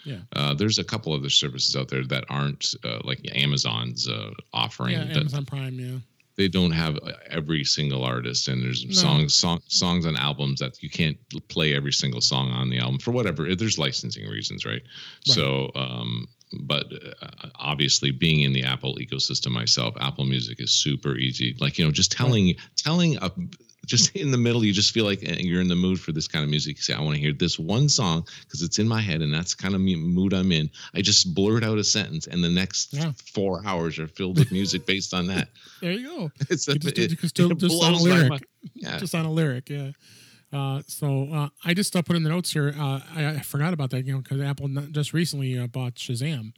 [SPEAKER 1] Yeah.
[SPEAKER 2] Uh, there's a couple other services out there that aren't uh, like Amazon's uh, offering
[SPEAKER 1] Yeah,
[SPEAKER 2] that
[SPEAKER 1] Amazon Prime. Yeah.
[SPEAKER 2] They don't have every single artist and there's
[SPEAKER 1] No.
[SPEAKER 2] songs song, songs and albums that you can't play every single song on the album for whatever there's licensing reasons right, so um but uh, obviously being in the apple ecosystem myself apple music is super easy. Like you know just telling telling a just in the middle you just feel like uh, you're in the mood for this kind of music you say i want to hear this one song because it's in my head and that's the kind of mood i'm in i just blurt out a sentence and the next
[SPEAKER 1] Yeah.
[SPEAKER 2] four hours are filled with music based on that
[SPEAKER 1] There you go.
[SPEAKER 2] it's
[SPEAKER 1] You
[SPEAKER 2] a,
[SPEAKER 1] just,
[SPEAKER 2] it,
[SPEAKER 1] can
[SPEAKER 2] it
[SPEAKER 1] just on a
[SPEAKER 2] my
[SPEAKER 1] lyric.
[SPEAKER 2] Yeah.
[SPEAKER 1] Just on a lyric. Yeah. Uh, so uh, I just uh, put in the notes here. Uh, I, I forgot about that, you know, because Apple just recently uh, bought Shazam.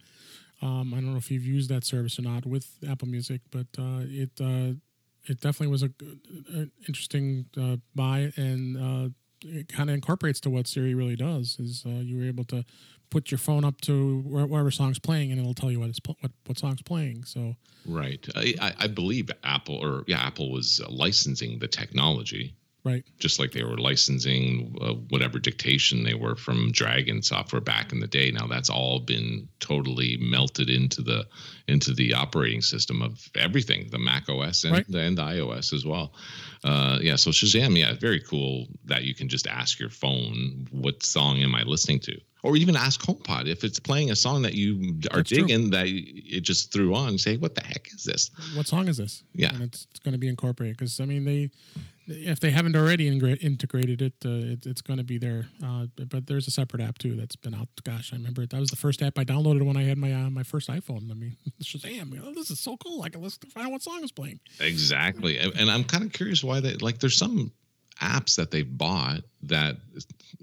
[SPEAKER 1] Um, I don't know if you've used that service or not with Apple Music, but uh, it uh, it definitely was a, an interesting uh, buy, and uh, it kind of incorporates to what Siri really does. Is uh, you were able to put your phone up to wherever song's playing, and it'll tell you what it's what what song's playing. So
[SPEAKER 2] Right. I, I- believe Apple or yeah, Apple was licensing the technology,
[SPEAKER 1] right,
[SPEAKER 2] just like they were licensing uh, whatever dictation they were from Dragon software back in the day. Now that's all been totally melted into the into the operating system of everything, the Mac OS and,
[SPEAKER 1] Right.
[SPEAKER 2] and the iOS as well. Uh, yeah. So Shazam, yeah, very cool that you can just ask your phone, what song am I listening to? Or even ask HomePod if it's playing a song that you are
[SPEAKER 1] That's true.
[SPEAKER 2] digging that it just threw on. Say, what the heck is this?
[SPEAKER 1] what song is this?
[SPEAKER 2] Yeah.
[SPEAKER 1] and it's, it's going to be incorporated because I mean they, if they haven't already integra- integrated it, uh, it it's going to be there. Uh, but- there's a separate app too that's been out. Gosh, I remember that was the first app I downloaded when I had my uh, my first iPhone. I mean, Shazam! You know, this is so cool. I can listen to find out what song is playing.
[SPEAKER 2] Exactly. And I'm kind of curious why they like there's some apps that they bought that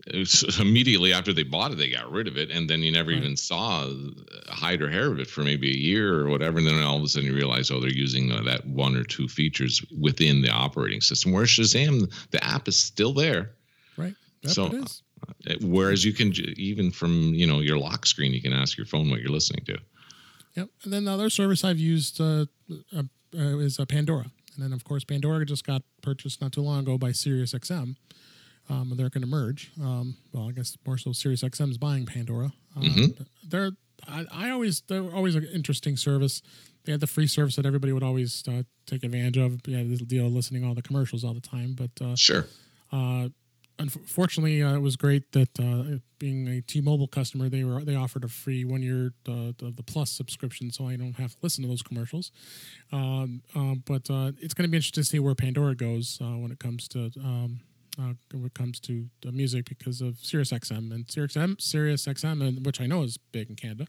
[SPEAKER 2] immediately after they bought it they got rid of it and then you never
[SPEAKER 1] Right.
[SPEAKER 2] even saw uh, hide or hair of it for maybe a year or whatever and then all of a sudden you realize oh they're using uh, that one or two features within the operating system whereas Shazam the app is still there
[SPEAKER 1] Right. Yep,
[SPEAKER 2] So,
[SPEAKER 1] it is.
[SPEAKER 2] Uh, whereas you can even from you know your lock screen you can ask your phone what you're listening to
[SPEAKER 1] Yep. And then the other service I've used uh, uh, uh, is uh, Pandora. And then, of course, Pandora just got purchased not too long ago by SiriusXM. Um, they're going to merge. Um, well, I guess more so SiriusXM is buying Pandora. Um,
[SPEAKER 2] Mhm.
[SPEAKER 1] They're, I, I always, they're always an interesting service. They had the free service that everybody would always uh, take advantage of. Yeah, this deal of listening all the commercials all the time. But uh,
[SPEAKER 2] sure
[SPEAKER 1] uh, unfortunately, uh, it was great that uh, being a T-Mobile customer, they were they offered a free one year uh, the, the Plus subscription, so I don't have to listen to those commercials. Um, uh, but uh, it's going to be interesting to see where Pandora goes uh, when it comes to um, uh, when it comes to the music because of SiriusXM and SiriusXM, SiriusXM, and which I know is big in Canada.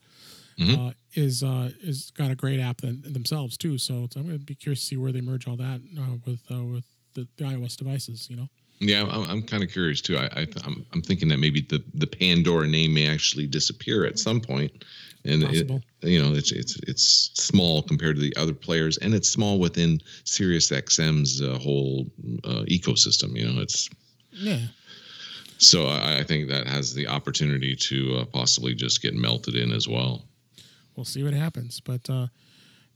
[SPEAKER 2] Mhm.
[SPEAKER 1] Uh, is uh, is got a great app them- themselves too, so, I'm going to be curious to see where they merge all that uh, with uh, with the, the iOS devices. You know,
[SPEAKER 2] Yeah, I'm, I'm kind of curious too. I, I I'm, I'm thinking that maybe the, the Pandora name may actually disappear at some point, and it, you know it's it's it's small compared to the other players, and it's small within SiriusXM's uh, whole uh, ecosystem. You know, it's
[SPEAKER 1] yeah.
[SPEAKER 2] so I, I think that has the opportunity to uh, possibly just get melted in as well.
[SPEAKER 1] we'll see what happens. But uh,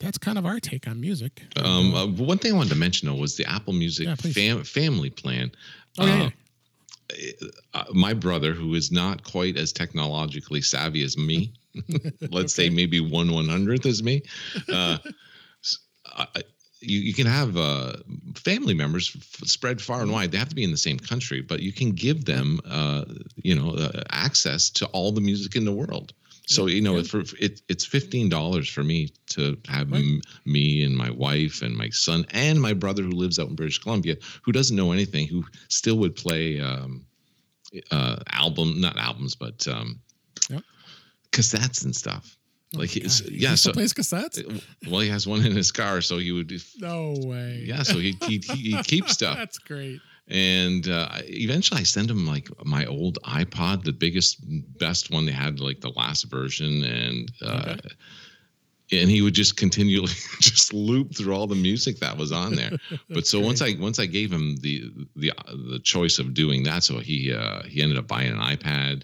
[SPEAKER 1] that's kind of our take on music.
[SPEAKER 2] Um, uh, one thing I wanted to mention though was the Apple Music
[SPEAKER 1] Yeah,
[SPEAKER 2] fam- family plan.
[SPEAKER 1] oh yeah,
[SPEAKER 2] Uh, uh, my brother, who is not quite as technologically savvy as me, let's say maybe one one hundredth as me, uh, I- you, you can have uh, family members f- spread far and wide. They have to be in the same country, but you can give them, uh, you know, uh, access to all the music in the world. So you know,
[SPEAKER 1] Yeah.
[SPEAKER 2] for it, it's fifteen dollars for me to have
[SPEAKER 1] Right.
[SPEAKER 2] me and my wife and my son and my brother who lives out in British Columbia, who doesn't know anything, who still would play um, uh, album, not albums, but um,
[SPEAKER 1] Yep.
[SPEAKER 2] cassettes and stuff.
[SPEAKER 1] Oh
[SPEAKER 2] Like
[SPEAKER 1] God.
[SPEAKER 2] yeah,
[SPEAKER 1] He still
[SPEAKER 2] so
[SPEAKER 1] plays cassettes.
[SPEAKER 2] well, he has one in his car, so he would
[SPEAKER 1] No way.
[SPEAKER 2] yeah, so he he he keeps stuff,
[SPEAKER 1] That's great.
[SPEAKER 2] And uh, eventually I send him like my old iPod, the biggest, best one they had, like the last version, and uh, and he would just continually just loop through all the music that was on there. but so once I once I gave him the the the choice of doing that, so he uh, he ended up buying an iPad.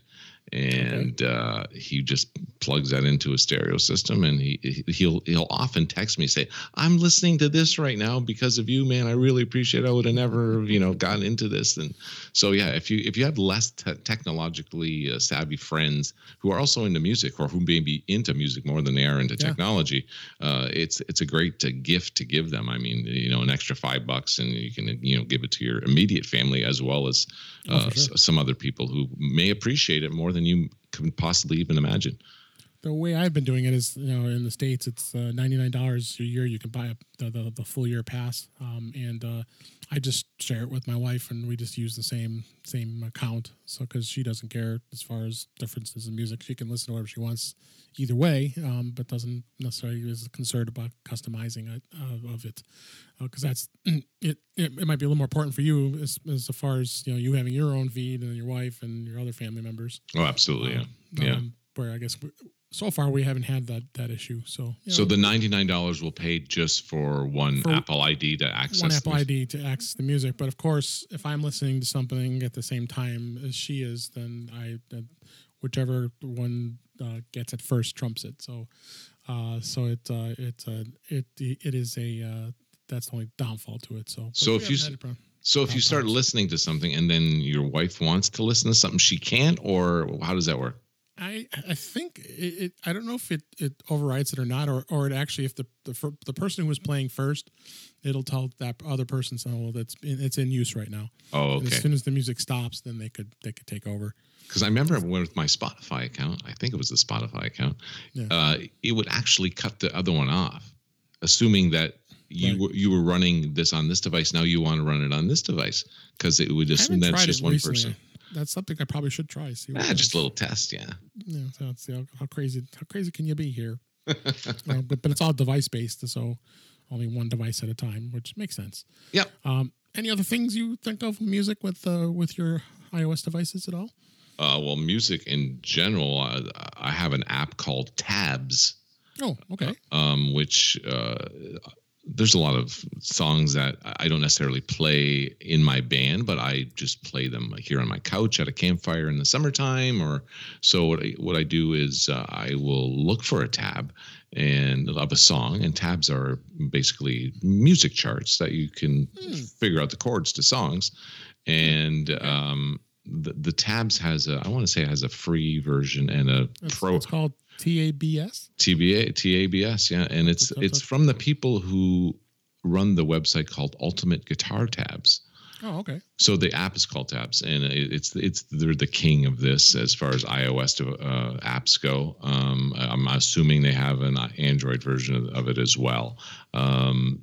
[SPEAKER 2] And uh, he just plugs that into a stereo system, and he he'll he'll often text me say, "I'm listening to this right now because of you, man. I really appreciate. It. I would have never, you know, gotten into this." And so, yeah, if you if you have less te- technologically uh, savvy friends who are also into music or who may be into music more than they are into
[SPEAKER 1] Yeah.
[SPEAKER 2] technology, uh, it's it's a great uh, gift to give them. I mean, you know, an extra five bucks, and you can you know give it to your immediate family as well as
[SPEAKER 1] Oh,
[SPEAKER 2] uh,
[SPEAKER 1] sure.
[SPEAKER 2] s- some other people who may appreciate it more than you can possibly even imagine.
[SPEAKER 1] The way I've been doing it is, you know, in the states, it's uh, ninety nine dollars a year. You can buy a, the, the the full year pass, um, and uh, I just share it with my wife, and we just use the same same account. So because she doesn't care as far as differences in music, she can listen to whatever she wants either way, um, but doesn't necessarily is concerned about customizing it, uh, of it because that's it, it. It might be a little more important for you as as far as you know you having your own feed and your wife and your other family members.
[SPEAKER 2] Oh, absolutely, yeah,
[SPEAKER 1] Um,
[SPEAKER 2] yeah.
[SPEAKER 1] um, where I guess so far we haven't had that that issue. So you
[SPEAKER 2] So the ninety nine dollars will pay just for one
[SPEAKER 1] For
[SPEAKER 2] Apple ID to access.
[SPEAKER 1] one
[SPEAKER 2] the
[SPEAKER 1] Apple
[SPEAKER 2] music.
[SPEAKER 1] ID to access the music, but of course, if I'm listening to something at the same time as she is, then I then whichever one uh, gets it first trumps it. So, uh, so it uh, it uh, it it is a uh, that's the only downfall to it. So,
[SPEAKER 2] So if you
[SPEAKER 1] haven't
[SPEAKER 2] s-
[SPEAKER 1] had a pro-
[SPEAKER 2] So if you start listening to something and then your wife wants to listen to something she can't, or how does that work?
[SPEAKER 1] I I think it, it I don't know if it, it overrides it or not, or or it actually if the the, the person who was playing first, it'll tell that other person, so well, that's in, it's in use right now.
[SPEAKER 2] Oh,
[SPEAKER 1] And
[SPEAKER 2] okay.
[SPEAKER 1] as soon as the music stops, then they could they could take over.
[SPEAKER 2] Because I remember with my Spotify account, I think it was the Spotify account,
[SPEAKER 1] Yeah.
[SPEAKER 2] uh, it would actually cut the other one off, assuming that you
[SPEAKER 1] Right.
[SPEAKER 2] were, you were running this on this device. Now you want to run it on this device because it would assume that's just one
[SPEAKER 1] recently.
[SPEAKER 2] person.
[SPEAKER 1] That's something I probably should try. See, what
[SPEAKER 2] Ah, just a little test, yeah.
[SPEAKER 1] Yeah, so see how, how crazy how crazy can you be here? Uh, but but it's all device based, so only one device at a time, which makes sense.
[SPEAKER 2] Yep.
[SPEAKER 1] Um, any other things you think of music with uh, with your iOS devices at all?
[SPEAKER 2] Uh, well, music in general, uh, I have an app called Tabs.
[SPEAKER 1] Oh, okay.
[SPEAKER 2] um, which uh, there's a lot of songs that I don't necessarily play in my band, but I just play them here on my couch at a campfire in the summertime. Or so what I, what I do is uh, I will look for a tab and of a song, and tabs are basically music charts that you can
[SPEAKER 1] Hmm.
[SPEAKER 2] figure out the chords to songs, and um, the, the tabs has a I want to say it has a free version and a pro
[SPEAKER 1] it's called TABS.
[SPEAKER 2] TBA, TABS, yeah, and it's it's from the people who run the website called Ultimate Guitar Tabs.
[SPEAKER 1] Oh, okay.
[SPEAKER 2] So the app is called Tabs, and it's it's they're the king of this as far as iOS to, uh, apps go. Um, I'm assuming they have an Android version of, of it as well. Um,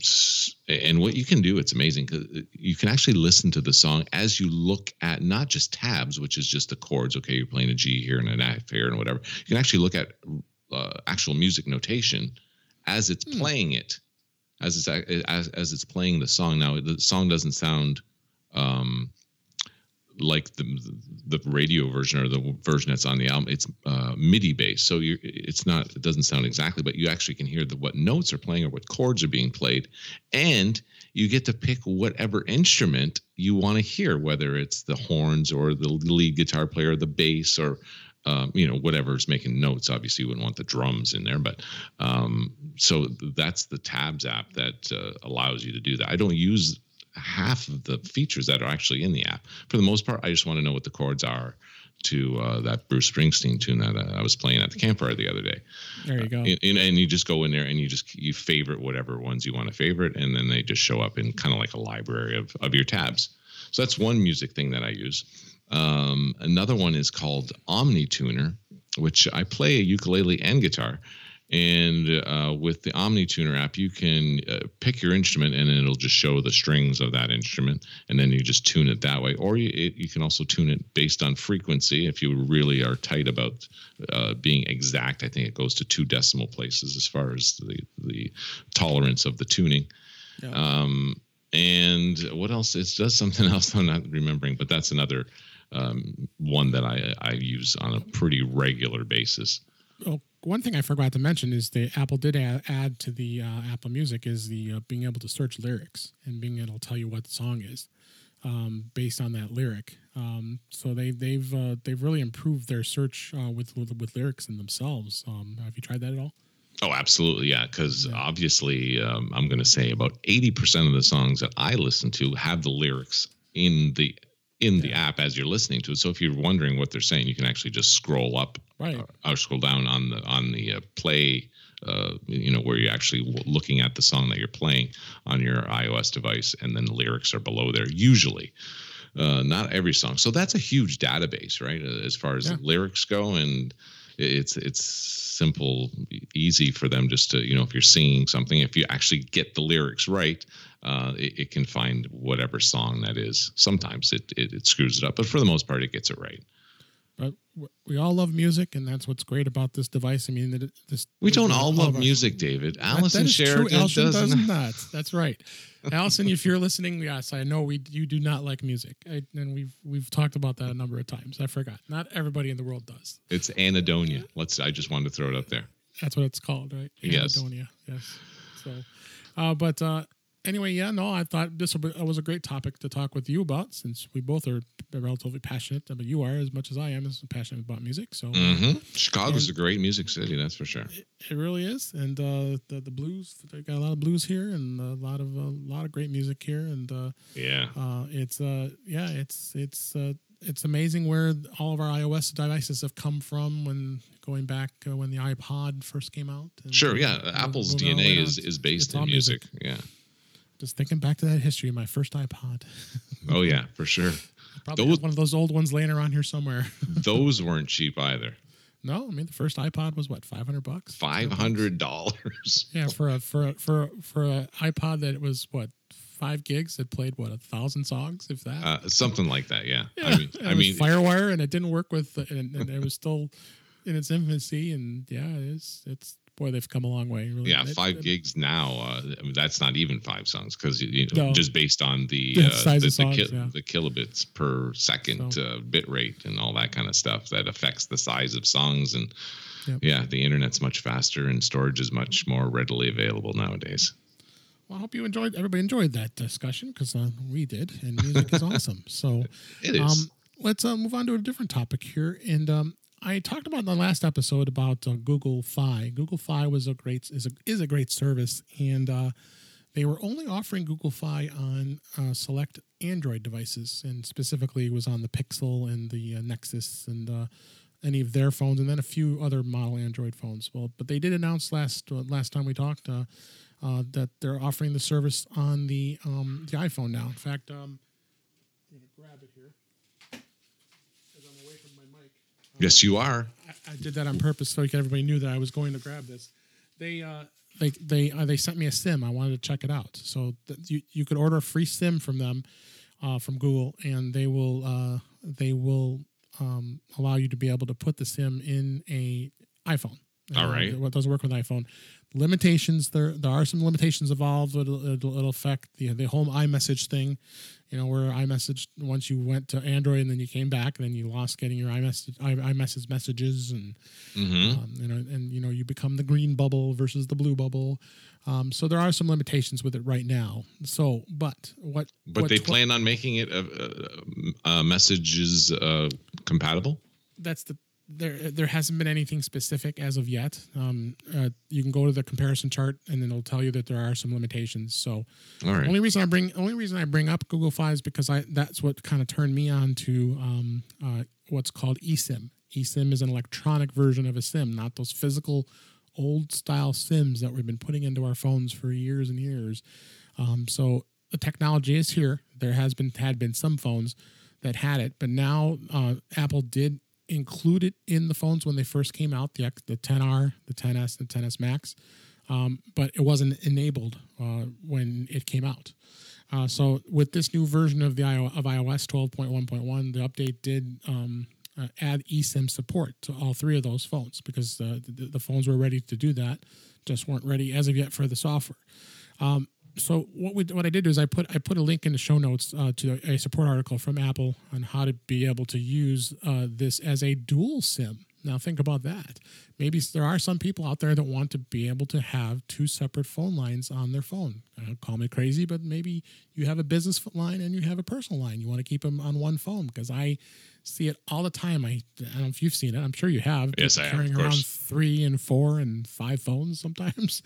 [SPEAKER 2] and what you can do, it's amazing because you can actually listen to the song as you look at not just tabs, which is just the chords. Okay, you're playing a G here and an F here and whatever. You can actually look at uh, actual music notation as it's
[SPEAKER 1] Hmm.
[SPEAKER 2] playing it, as it's as as it's playing the song. Now the song doesn't sound um, like the the radio version or the version that's on the album. It's uh, MIDI based, so you it's not it doesn't sound exactly, but you actually can hear the what notes are playing or what chords are being played, and you get to pick whatever instrument you want to hear, whether it's the horns or the lead guitar player, or the bass, or um, you know whatever's making notes. Obviously, you wouldn't want the drums in there, but um, so that's the tabs app that uh, allows you to do that. I don't use half of the features that are actually in the app. For the most part, I just want to know what the chords are to uh, that Bruce Springsteen tune that uh, I was playing at the campfire the other day.
[SPEAKER 1] There you go.
[SPEAKER 2] And, and, and you just go in there and you just you favorite whatever ones you want to favorite, and then they just show up in kind of like a library of of your tabs. So that's one music thing that I use. Um, another one is called OmniTuner, which I play a ukulele and guitar. And uh, with the OmniTuner app, you can uh, pick your instrument and it'll just show the strings of that instrument, and then you just tune it that way. Or you, it, you can also tune it based on frequency if you really are tight about uh, being exact. I think it goes to two decimal places as far as the the tolerance of the tuning.
[SPEAKER 1] Yeah.
[SPEAKER 2] Um, and what else? It does something else I'm not remembering, but that's another um, one that I I use on a pretty regular basis.
[SPEAKER 1] Oh, one thing I forgot to mention is the Apple did add, add to the uh, Apple Music is the uh, being able to search lyrics and being able to tell you what the song is um, based on that lyric. Um, so they they've uh, they've really improved their search uh, with, with with lyrics in themselves. Um, have you tried that at all?
[SPEAKER 2] Oh, absolutely, yeah. Because
[SPEAKER 1] Yeah.
[SPEAKER 2] obviously, um, I'm going to say about 80 percent of the songs that I listen to have the lyrics in the in the app as you're listening to it. So if you're wondering what they're saying, you can actually just scroll up
[SPEAKER 1] Right.
[SPEAKER 2] I'll scroll down on the on the uh, play. Uh, you know where you're actually w- looking at the song that you're playing on your iOS device, and then the lyrics are below there. Usually, uh, not every song. So that's a huge database, right? uh, As far as
[SPEAKER 1] Yeah.
[SPEAKER 2] lyrics go, and it's it's simple, easy for them just to you know if you're singing something, if you actually get the lyrics right, uh, it, it can find whatever song that is. Sometimes it, it it screws it up, but for the most part, it gets it right.
[SPEAKER 1] We all love music, and that's what's great about this device. I mean, that this
[SPEAKER 2] We don't all love
[SPEAKER 1] of us-
[SPEAKER 2] music, David. Allison
[SPEAKER 1] that is true. Allison
[SPEAKER 2] doesn't.
[SPEAKER 1] does not. That's right. Allison, if you're listening, yes, I know we you do not like music, I, and we've we've talked about that a number of times. I forgot. Not everybody in the world does.
[SPEAKER 2] It's anhedonia. Let's. I just wanted to throw it up there.
[SPEAKER 1] That's what it's called, right?
[SPEAKER 2] Yes.
[SPEAKER 1] Yes. So, uh, but uh, anyway, yeah, no, I thought this was a great topic to talk with you about since we both are relatively passionate. But you are as much as I am as passionate about music. So
[SPEAKER 2] hmm Chicago's a great music city, that's for sure.
[SPEAKER 1] it really is, and uh, the the blues. They got a lot of blues here, and a lot of a lot of great music here, and uh,
[SPEAKER 2] Yeah.
[SPEAKER 1] uh, it's uh, yeah, it's it's uh, it's amazing where all of our iOS devices have come from when going back uh, when the iPod first came out.
[SPEAKER 2] Sure. Yeah. Apple's
[SPEAKER 1] moving all the way
[SPEAKER 2] DNA is is based
[SPEAKER 1] it's
[SPEAKER 2] in
[SPEAKER 1] all
[SPEAKER 2] music. Yeah.
[SPEAKER 1] Just thinking back to that history, my first iPod.
[SPEAKER 2] Oh yeah, for sure.
[SPEAKER 1] Probably
[SPEAKER 2] Those-
[SPEAKER 1] one of those old ones laying around here somewhere.
[SPEAKER 2] Those weren't cheap either.
[SPEAKER 1] no, I mean the first iPod was what five hundred bucks.
[SPEAKER 2] Five hundred dollars.
[SPEAKER 1] Yeah, for a for a, for a, for a iPod that was what five gigs that played what a thousand songs if that.
[SPEAKER 2] Uh, something like that. Yeah.
[SPEAKER 1] Yeah,
[SPEAKER 2] I mean,
[SPEAKER 1] it
[SPEAKER 2] I
[SPEAKER 1] was
[SPEAKER 2] mean,
[SPEAKER 1] FireWire, and it didn't work with, and, and it was still in its infancy. And yeah, it's it's boy, they've come a long way. Really.
[SPEAKER 2] yeah, five
[SPEAKER 1] it-
[SPEAKER 2] gigs now. Uh, I mean, that's not even five songs because you know,
[SPEAKER 1] No.
[SPEAKER 2] just based on the
[SPEAKER 1] The
[SPEAKER 2] uh,
[SPEAKER 1] size
[SPEAKER 2] the,
[SPEAKER 1] of songs,
[SPEAKER 2] the, kil-
[SPEAKER 1] yeah.
[SPEAKER 2] the kilobits per second
[SPEAKER 1] So-
[SPEAKER 2] uh, bit rate and all that kind of stuff that affects the size of songs and.
[SPEAKER 1] Yep.
[SPEAKER 2] Yeah, the internet's much faster and storage is much more readily available nowadays.
[SPEAKER 1] Well, I hope you enjoyed. Everybody enjoyed that discussion because uh, we did, and music is awesome. So.
[SPEAKER 2] It is.
[SPEAKER 1] Um, let's uh, move on to a different topic here. And um, I talked about in the last episode about uh, Google Fi. Google Fi was a great is a is a great service, and uh, they were only offering Google Fi on uh, select Android devices, and specifically was on the Pixel and the uh, Nexus and uh, any of their phones, and then a few other model Android phones. Well, but they did announce last uh, last time we talked. That they're offering the service on the um, the iPhone now. In fact, um, I'm gonna grab it here as I'm away from my mic.
[SPEAKER 2] Yes, you are.
[SPEAKER 1] I, I did that on purpose so everybody knew that I was going to grab this. They uh, they they uh, they sent me a sim. I wanted to check it out. So th- you you could order a free sim from them uh, from Google, and they will uh, they will um, allow you to be able to put the sim in a iPhone.
[SPEAKER 2] All right.
[SPEAKER 1] What doesn't work with iPhone? Limitations. There there are some limitations involved. It'll, it'll, it'll affect the the home iMessage thing. You know where iMessage once you went to Android and then you came back and then you lost getting your iMessage i- iMessage messages and
[SPEAKER 2] hmm
[SPEAKER 1] um, you know, and you know, you become the green bubble versus the blue bubble. Um, so there are some limitations with it right now. So, but what?
[SPEAKER 2] But
[SPEAKER 1] what
[SPEAKER 2] they
[SPEAKER 1] tw-
[SPEAKER 2] plan on making it uh, uh, uh, messages uh, compatible.
[SPEAKER 1] That's the there. There hasn't been anything specific as of yet. Um, uh, you can go to the comparison chart, and then it'll tell you that there are some limitations. So,
[SPEAKER 2] All right.
[SPEAKER 1] only reason I bring only reason I bring up Google Fi is because I that's what kind of turned me on to um, uh, what's called eSIM. eSIM is an electronic version of a SIM, not those physical old style SIMs that we've been putting into our phones for years and years. Um, so the technology is here. There has been had been some phones that had it, but now uh, Apple did include it in the phones when they first came out, the the 10R, the 10s, the 10s Max, um, but it wasn't enabled uh, when it came out. Uh, so with this new version of the of iOS 12.1.1, the update did um, uh, add eSIM support to all three of those phones because uh, the, the, phones were ready to do that, just weren't ready as of yet for the software. Um, so what we what I did is I put I put a link in the show notes uh, to a support article from Apple on how to be able to use uh, this as a dual SIM. Now think about that. Maybe there are some people out there that want to be able to have two separate phone lines on their phone. Uh, call me crazy, but maybe you have a business line and you have a personal line. You want to keep them on one phone because I see it all the time. I, I don't know if you've seen it. I'm sure you have.
[SPEAKER 2] Yes, I
[SPEAKER 1] carrying
[SPEAKER 2] have.
[SPEAKER 1] around three and four and five phones sometimes,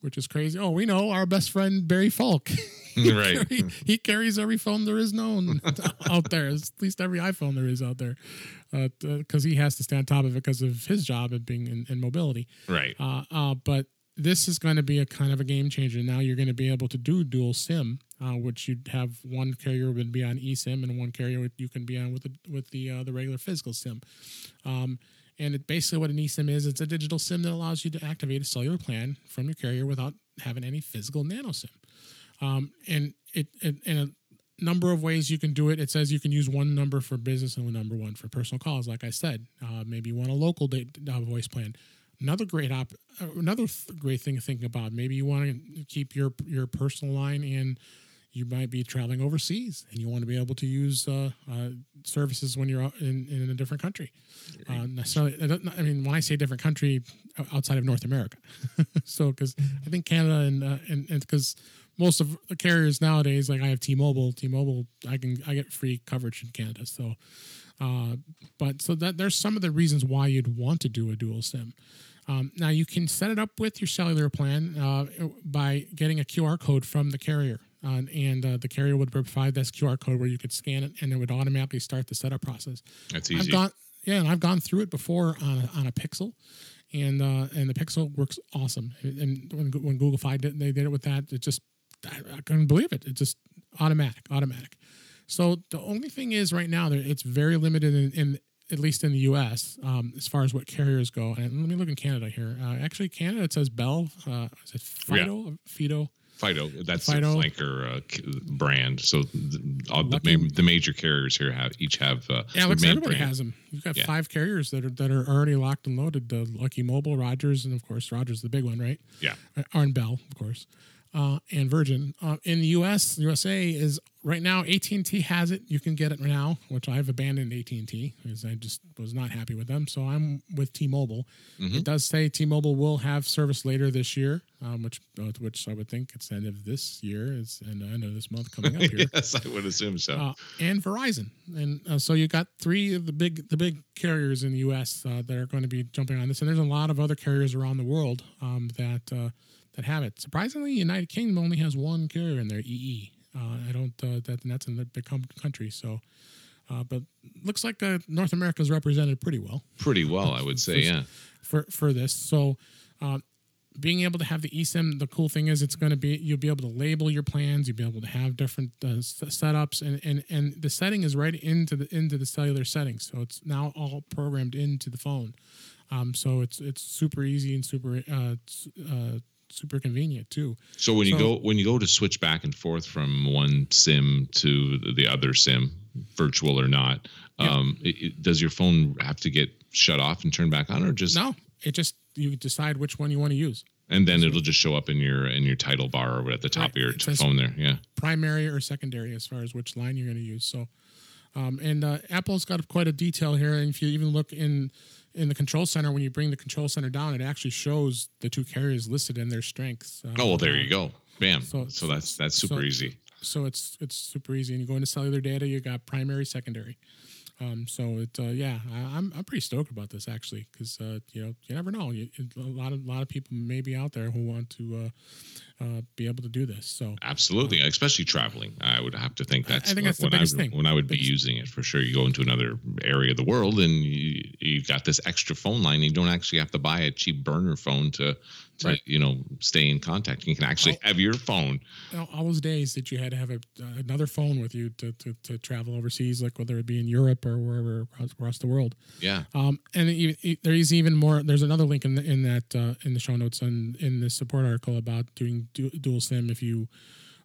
[SPEAKER 1] which is crazy. Oh, we know our best friend Barry Falk.
[SPEAKER 2] he right.
[SPEAKER 1] Carry, he carries every phone there is known out there. At least every iPhone there is out there, because uh, he has to stay on top of it because of his job and being in, in mobility.
[SPEAKER 2] Right.
[SPEAKER 1] Uh, uh, but this is going to be a kind of a game changer. Now you're going to be able to do dual SIM, uh, which you'd have one carrier would be on eSIM and one carrier you can be on with the with the uh, the regular physical SIM. Um, and it basically what an eSIM is, it's a digital SIM that allows you to activate a cellular plan from your carrier without having any physical nano SIM. Um, and it, it in a number of ways you can do it. It says you can use one number for business and one number one for personal calls. Like I said, uh, maybe you want a local date, uh, voice plan another great op uh, another th- great thing to think about maybe you want to keep your your personal line and you might be traveling overseas and you want to be able to use uh, uh, services when you're in, in a different country. Uh, necessarily, I mean, when I say different country, outside of North America. so, because I think Canada and uh, and because most of the carriers nowadays, like I have T-Mobile, T-Mobile, I can I get free coverage in Canada. So, uh, but so that there's some of the reasons why you'd want to do a dual SIM. Um, now you can set it up with your cellular plan uh, by getting a QR code from the carrier, uh, and uh, the carrier would provide this QR code where you could scan it, and it would automatically start the setup process.
[SPEAKER 2] That's easy.
[SPEAKER 1] I've gone, yeah, and I've gone through it before on a, on a Pixel, and uh, and the Pixel works awesome. And when when Google Fi did they did it with that, it just I, I couldn't believe it. It just automatic, automatic. So the only thing is right now that it's very limited in, in at least in the U.S. Um, as far as what carriers go. And let me look in Canada here. Uh, actually, Canada it says Bell. Uh, is it Fido? Yeah. Fido.
[SPEAKER 2] Fido. That's Fido. the flanker uh, brand. So the, all the, the, major carriers here have each have. Uh,
[SPEAKER 1] yeah, looks everybody brand. has them. You've got yeah. five carriers that are that are already locked and loaded. The Lucky Mobile, Rogers, and of course Rogers, the big one, right?
[SPEAKER 2] Yeah.
[SPEAKER 1] Arn Bell, of course uh, and Virgin. Uh, in the U.S., USA is right now AT&T has it. You can get it now, which I've abandoned AT&T because I just was not happy with them. So I'm with T-Mobile. Mm-hmm. It does say T-Mobile will have service later this year, um, which uh, which I would think it's the end of this year. It's the end of this month coming up here.
[SPEAKER 2] yes, I would assume so. Uh,
[SPEAKER 1] and Verizon, and uh, so you got three of the big the big carriers in the U.S. Uh, that are going to be jumping on this, and there's a lot of other carriers around the world um, that that have it. Surprisingly, United Kingdom only has one carrier in their EE. Uh, I don't uh, that that's in the big country. So, uh, but looks like uh, North America is represented pretty well.
[SPEAKER 2] Pretty well, I would say,
[SPEAKER 1] for,
[SPEAKER 2] yeah.
[SPEAKER 1] For for this, so uh, being able to have the eSIM, the cool thing is it's going to be you'll be able to label your plans. You'll be able to have different uh, setups, and, and and the setting is right into the into the cellular settings. So it's now all programmed into the phone. Um, so it's it's super easy and super uh, uh, super convenient too.
[SPEAKER 2] So when so, you go when you go to switch back and forth from one sim to the other sim, virtual or not, yeah. um, it, it, does your phone have to get shut off and turned back on, or just
[SPEAKER 1] no? It just you decide which one you want to use,
[SPEAKER 2] and then so, it'll just show up in your in your title bar or at the top right. of your phone there. Yeah,
[SPEAKER 1] primary or secondary as far as which line you're going to use. So, um, and uh, Apple's got quite a detail here, and if you even look in in the control center, when you bring the control center down, it actually shows the two carriers listed and their strengths.
[SPEAKER 2] Uh, oh, well, there you go. Bam. So, so that's that's super
[SPEAKER 1] so,
[SPEAKER 2] easy.
[SPEAKER 1] So it's it's super easy. And you go into cellular data, you got primary, secondary. Um, so it, uh, yeah, I, am I'm, I'm pretty stoked about this actually because uh, you know you never know. You, a lot of a lot of people may be out there who want to uh, be able to do this. So
[SPEAKER 2] Absolutely, especially traveling. I would have to think
[SPEAKER 1] I- I
[SPEAKER 2] that's
[SPEAKER 1] think that's
[SPEAKER 2] when I would-
[SPEAKER 1] thing.
[SPEAKER 2] when I would be using it for sure. You go into another area of the world and you you got this extra phone line. You don't actually have to buy a cheap burner phone to to
[SPEAKER 1] Right.
[SPEAKER 2] you know stay in contact. You can actually
[SPEAKER 1] Oh.
[SPEAKER 2] have your phone.
[SPEAKER 1] all those days that you had to have a, uh, another phone with you to, to, to travel overseas, like whether it be in Europe or wherever across, across the world.
[SPEAKER 2] Yeah,
[SPEAKER 1] Um, and it, it- there is even more. There's another link in the, in that uh, in the show notes and in the support article about doing du- dual SIM if you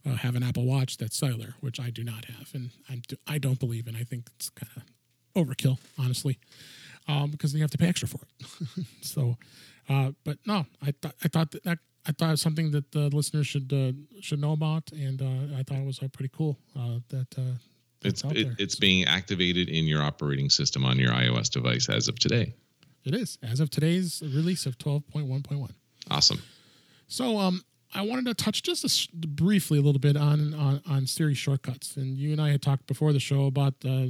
[SPEAKER 1] uh, have an Apple Watch that's cellular, which I do not have, and I, do, I don't believe in. I think it's kind of overkill, honestly, um, because you have to pay extra for it. so, uh, but no, I thought I thought that, that I thought it was something that the listeners should uh, should know about, and uh, I thought it was uh, pretty cool uh, that. Uh,
[SPEAKER 2] it's it, it's being activated in your operating system on your iOS device as of today.
[SPEAKER 1] It is as of today's release of twelve point one point one.
[SPEAKER 2] Awesome.
[SPEAKER 1] So, um, I wanted to touch just a briefly a little bit on, on on Siri shortcuts, and you and I had talked before the show about, uh,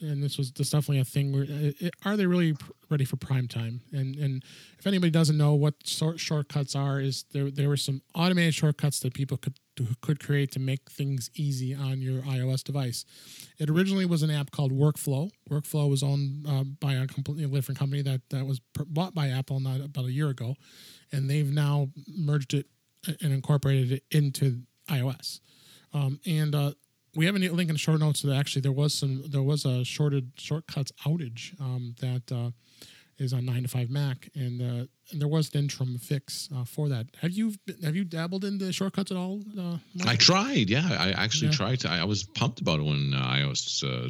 [SPEAKER 1] and this was definitely a thing. Where uh, are they really ready for prime time? And and if anybody doesn't know what sort shortcuts are, is there there were some automated shortcuts that people could could create to make things easy on your iOS device. It originally was an app called Workflow. Workflow was owned uh, by a completely different company that that was bought by Apple not about a year ago, and they've now merged it and incorporated it into iOS. Um, and uh, we have a link in the short notes that actually there was some there was a shorted shortcuts outage um, that uh, is on nine to five Mac, and, uh, and there was an interim fix uh, for that. Have you have you dabbled into shortcuts at all? Uh,
[SPEAKER 2] I tried. Yeah, I actually
[SPEAKER 1] Yeah.
[SPEAKER 2] tried to. I, I was pumped about it when uh, iOS uh,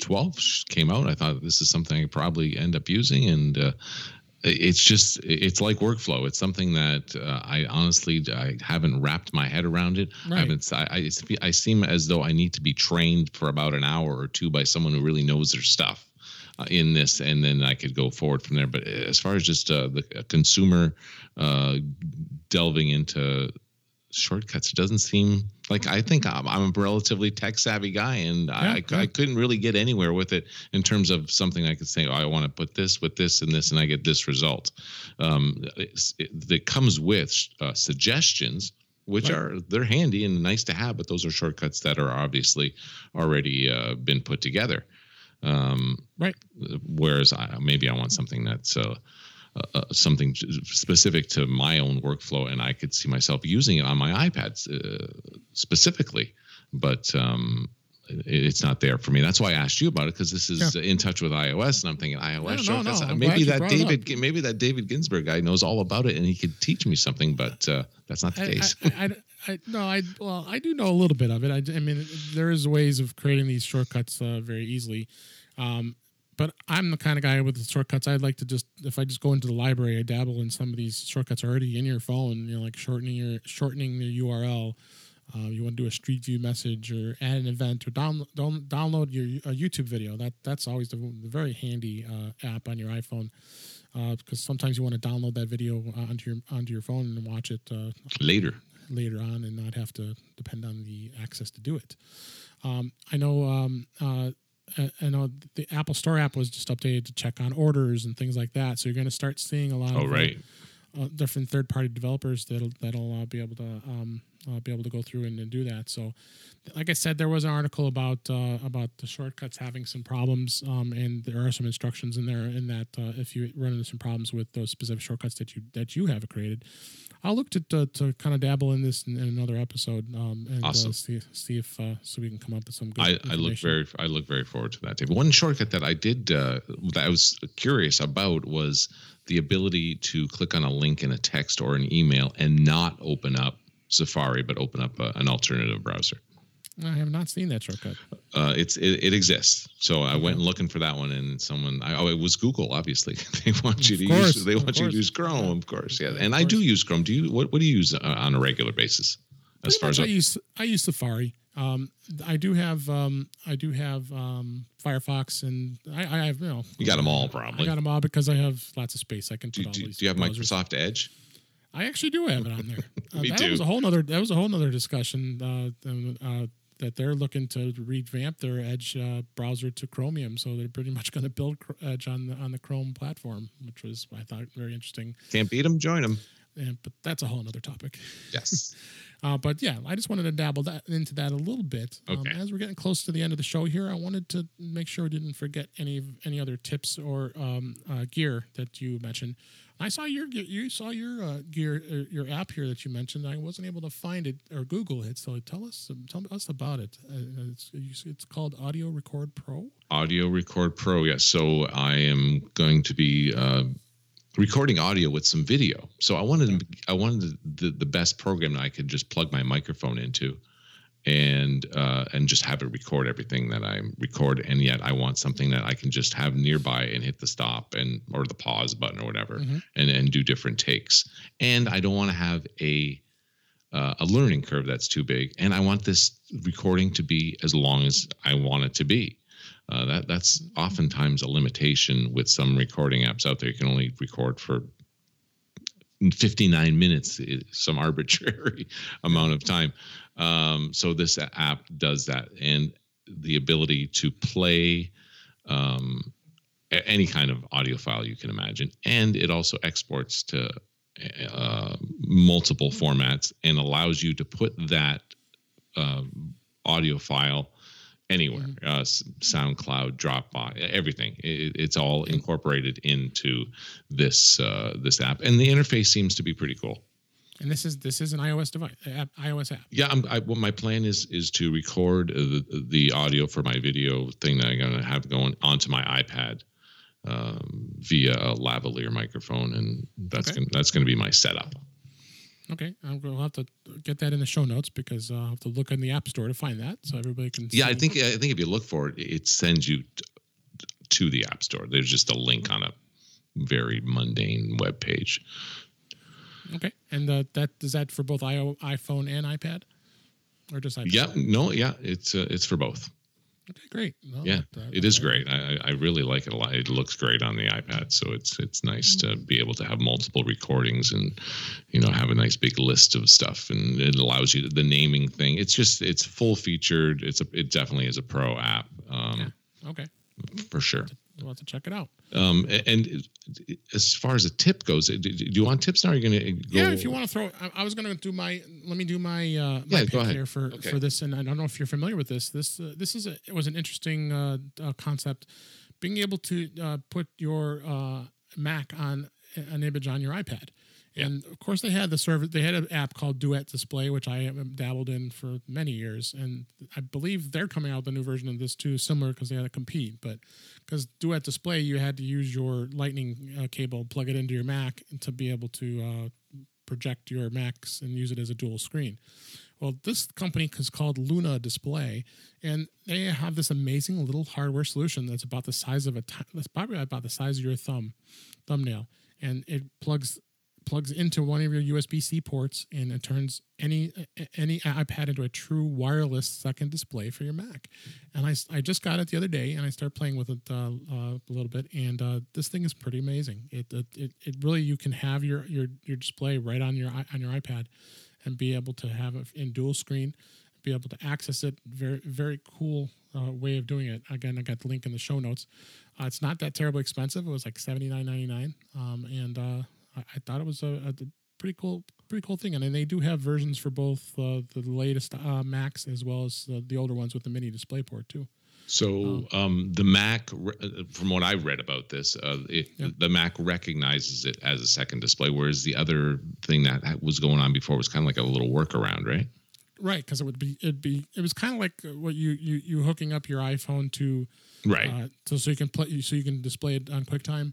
[SPEAKER 2] 12 came out. I thought this is something I probably end up using, and uh, it's just it's like workflow. It's something that uh, I honestly I haven't wrapped my head around it. I haven't. I, I it's- I seem as though I need to be trained for about an hour or two by someone who really knows their stuff. Uh, in this, and then I could go forward from there. But as far as just uh, the uh, consumer uh, delving into shortcuts. It doesn't seem like I think I'm, I'm a relatively tech savvy guy, and I,
[SPEAKER 1] Yeah,
[SPEAKER 2] I couldn't really get anywhere with it in terms of something I could say, oh, I want to put this with this and this, and I get this result. Um, it, that comes with uh, suggestions. Which
[SPEAKER 1] Right.
[SPEAKER 2] are they're handy and nice to have, but those are shortcuts that are obviously already uh, been put together. Um,
[SPEAKER 1] Right.
[SPEAKER 2] Whereas I, maybe I want something that's uh, uh, uh, something specific to my own workflow, and I could see myself using it on my iPad uh, specifically. But um, it- it's not there for me. That's why I asked you about it because this is in touch with iOS, and I'm thinking iOS
[SPEAKER 1] no,
[SPEAKER 2] shortcuts.
[SPEAKER 1] no, glad
[SPEAKER 2] maybe that David, maybe that David Ginsburg guy knows all about it, and he could teach me something. But uh, that's not the
[SPEAKER 1] I,
[SPEAKER 2] case.
[SPEAKER 1] I, I, I, no, I well, I do know a little bit of it. I, I mean, there is ways of creating these shortcuts uh, very easily. Um, but I'm the kind of guy with the shortcuts. I'd like to just, if I just go into the library, I dabble in some of these shortcuts already in your phone. You know, like shortening your shortening the URL. Uh, you want to do a Street View message or add an event or download download your a YouTube video. That that's always the, the very handy uh, app on your iPhone uh, because sometimes you want to download that video uh, onto your onto your phone and watch it uh,
[SPEAKER 2] Later,
[SPEAKER 1] later on and not have to depend on the access to do it. Um, I know. Um, uh, I know the Apple Store app was just updated to check on orders and things like that. So you're going to start seeing a lot
[SPEAKER 2] oh
[SPEAKER 1] of uh,
[SPEAKER 2] right,
[SPEAKER 1] different third-party developers that'll that'll uh, be able to um, uh, be able to go through and, and do that. So, like I said, there was an article about uh, about the shortcuts having some problems, um, and there are some instructions in there in that uh, if you run into some problems with those specific shortcuts that you that you have created, I'll look to to, to kind of dabble in this in, in another episode um, and
[SPEAKER 2] Awesome.
[SPEAKER 1] uh, see see if uh, so we can come up with some good.
[SPEAKER 2] I, I look very I look very forward to that. One shortcut that I did uh, that I was curious about was the ability to click on a link in a text or an email and not open up Safari, but open up uh, an alternative browser.
[SPEAKER 1] I have not seen that shortcut.
[SPEAKER 2] Uh, it's it, it exists. So I went looking for that one, and someone I, oh it was Google. Obviously, they want you
[SPEAKER 1] Of
[SPEAKER 2] to
[SPEAKER 1] course,
[SPEAKER 2] use they want you to use Chrome,
[SPEAKER 1] Yeah.
[SPEAKER 2] of course. Yeah, and I do use Chrome. Do you what what do you use uh, on a regular basis? As far as
[SPEAKER 1] I use I use Safari. Um, I do have um, I do have um, Firefox, and I, I have you know
[SPEAKER 2] you got them all
[SPEAKER 1] I
[SPEAKER 2] probably.
[SPEAKER 1] got them all because I have lots of space. I can put
[SPEAKER 2] do,
[SPEAKER 1] all
[SPEAKER 2] do,
[SPEAKER 1] these.
[SPEAKER 2] do you have
[SPEAKER 1] browsers.
[SPEAKER 2] Microsoft Edge?
[SPEAKER 1] I actually do have it on there. Uh,
[SPEAKER 2] Me
[SPEAKER 1] that
[SPEAKER 2] too.
[SPEAKER 1] was a whole nother. That was a whole nother discussion. Uh, um, uh, that they're looking to revamp their Edge uh, browser to Chromium, so they're pretty much going to build Edge on the on the Chrome platform, which was I thought very interesting.
[SPEAKER 2] Can't beat them. Join them.
[SPEAKER 1] and but that's a whole other topic.
[SPEAKER 2] Yes.
[SPEAKER 1] Uh, but yeah, I just wanted to dabble that into that a little bit. Um,
[SPEAKER 2] Okay.
[SPEAKER 1] as we're getting close to the end of the show here, I wanted to make sure I didn't forget any any other tips or um, uh, gear that you mentioned. I saw your you saw your uh, gear uh, your app here that you mentioned. I wasn't able to find it or Google it. So tell us tell us about it. Uh, it's it's called Audio Record Pro.
[SPEAKER 2] Audio Record Pro. Yes. So I am going to be uh, recording audio with some video. So I wanted I wanted the, the best program that I could just plug my microphone into, and uh, and just have it record everything that I record. And yet I want something that I can just have nearby and hit the stop and or the pause button or whatever,
[SPEAKER 1] Mhm.
[SPEAKER 2] and and do different takes. And I don't want to have a uh, a learning curve that's too big. And I want this recording to be as long as I want it to be. Uh, that that's oftentimes a limitation with some recording apps out there. You can only record for 59 minutes, some arbitrary amount of time. Um, so this app does that, and the ability to play um, any kind of audio file you can imagine, and it also exports to uh, multiple formats and allows you to put that um, audio file anywhere. Uh, soundcloud dropbox everything. It, it's all incorporated into this uh, this app. And the interface seems to be pretty cool.
[SPEAKER 1] And this is this is an iOS device, app, iOS app.
[SPEAKER 2] yeah I'm, I, what my plan is is to record the, the audio for my video thing that i'm going to have going onto my ipad um, via a lavalier microphone and that's
[SPEAKER 1] Okay.
[SPEAKER 2] gonna, that's going to be my setup
[SPEAKER 1] Okay, I'm going to have to get that in the show notes because uh, I'll have to look in the App Store to find that, so everybody can.
[SPEAKER 2] Yeah, I
[SPEAKER 1] see.
[SPEAKER 2] think I think if you look for it, it sends you to the App Store. There's just a link on a very mundane web page.
[SPEAKER 1] Okay, and uh, that is that for both iPhone and iPad, or just iPad?
[SPEAKER 2] Yeah, no, yeah, it's uh, it's for both.
[SPEAKER 1] Okay, great.
[SPEAKER 2] Yeah,
[SPEAKER 1] that-
[SPEAKER 2] it is
[SPEAKER 1] that-
[SPEAKER 2] great. I, I really like it a lot. It looks great on the iPad, so it's it's nice to be able to have multiple recordings and you know have a nice big list of stuff, and it allows you the naming thing. It's just it's full featured. It's a it definitely is a pro app um,
[SPEAKER 1] Okay,
[SPEAKER 2] for sure.
[SPEAKER 1] We'll have to check it out.
[SPEAKER 2] Um, a- and as far as a tip goes, do you want tips now? Or are you going to go?
[SPEAKER 1] Yeah, if you want to throw, I, I was going to do my. Let me do my uh, my
[SPEAKER 2] Yeah,
[SPEAKER 1] pick
[SPEAKER 2] go ahead.
[SPEAKER 1] here for
[SPEAKER 2] Okay.
[SPEAKER 1] for this, and I don't know if you're familiar with this. This uh, this is a it was an interesting uh, uh, concept, being able to uh, put your uh, Mac on an image on your iPad. And of course, they had the service. They had an app called Duet Display, which I dabbled in for many years, and I believe they're coming out with a new version of this too, similar because they had to compete. But because Duet Display, you had to use your Lightning uh, cable, plug it into your Mac, to be able to uh, project your Macs and use it as a dual screen. Well, this company is called Luna Display, and they have this amazing little hardware solution that's about the size of a ti- that's probably about the size of your thumb thumbnail, and it plugs plugs into one of your USB-C ports, and it turns any any iPad into a true wireless second display for your Mac. And I, I just got it the other day, and I started playing with it uh, uh, a little bit, and uh, this thing is pretty amazing. It, it it it really you can have your your your display right on your on your iPad, and be able to have it in dual screen, be able to access it. Very very cool uh, way of doing it. Again, I got the link in the show notes. Uh, it's not that terribly expensive. It was like seventy nine ninety nine, um, and uh, I, I thought it was a, a pretty cool pretty cool thing. And then they do have versions for both uh, the latest uh, Macs as well as uh, the older ones with the mini DisplayPort too.
[SPEAKER 2] So um, the Mac, uh, from what I've read about this, uh, it,
[SPEAKER 1] Yeah.
[SPEAKER 2] the Mac recognizes it as a second display, whereas the other thing that was going on before was kind of like a little workaround, right?
[SPEAKER 1] Right, because it would be it'd be it was kind of like what you you you hooking up your iPhone to
[SPEAKER 2] Right.
[SPEAKER 1] uh, so so you can play so you can display it on QuickTime.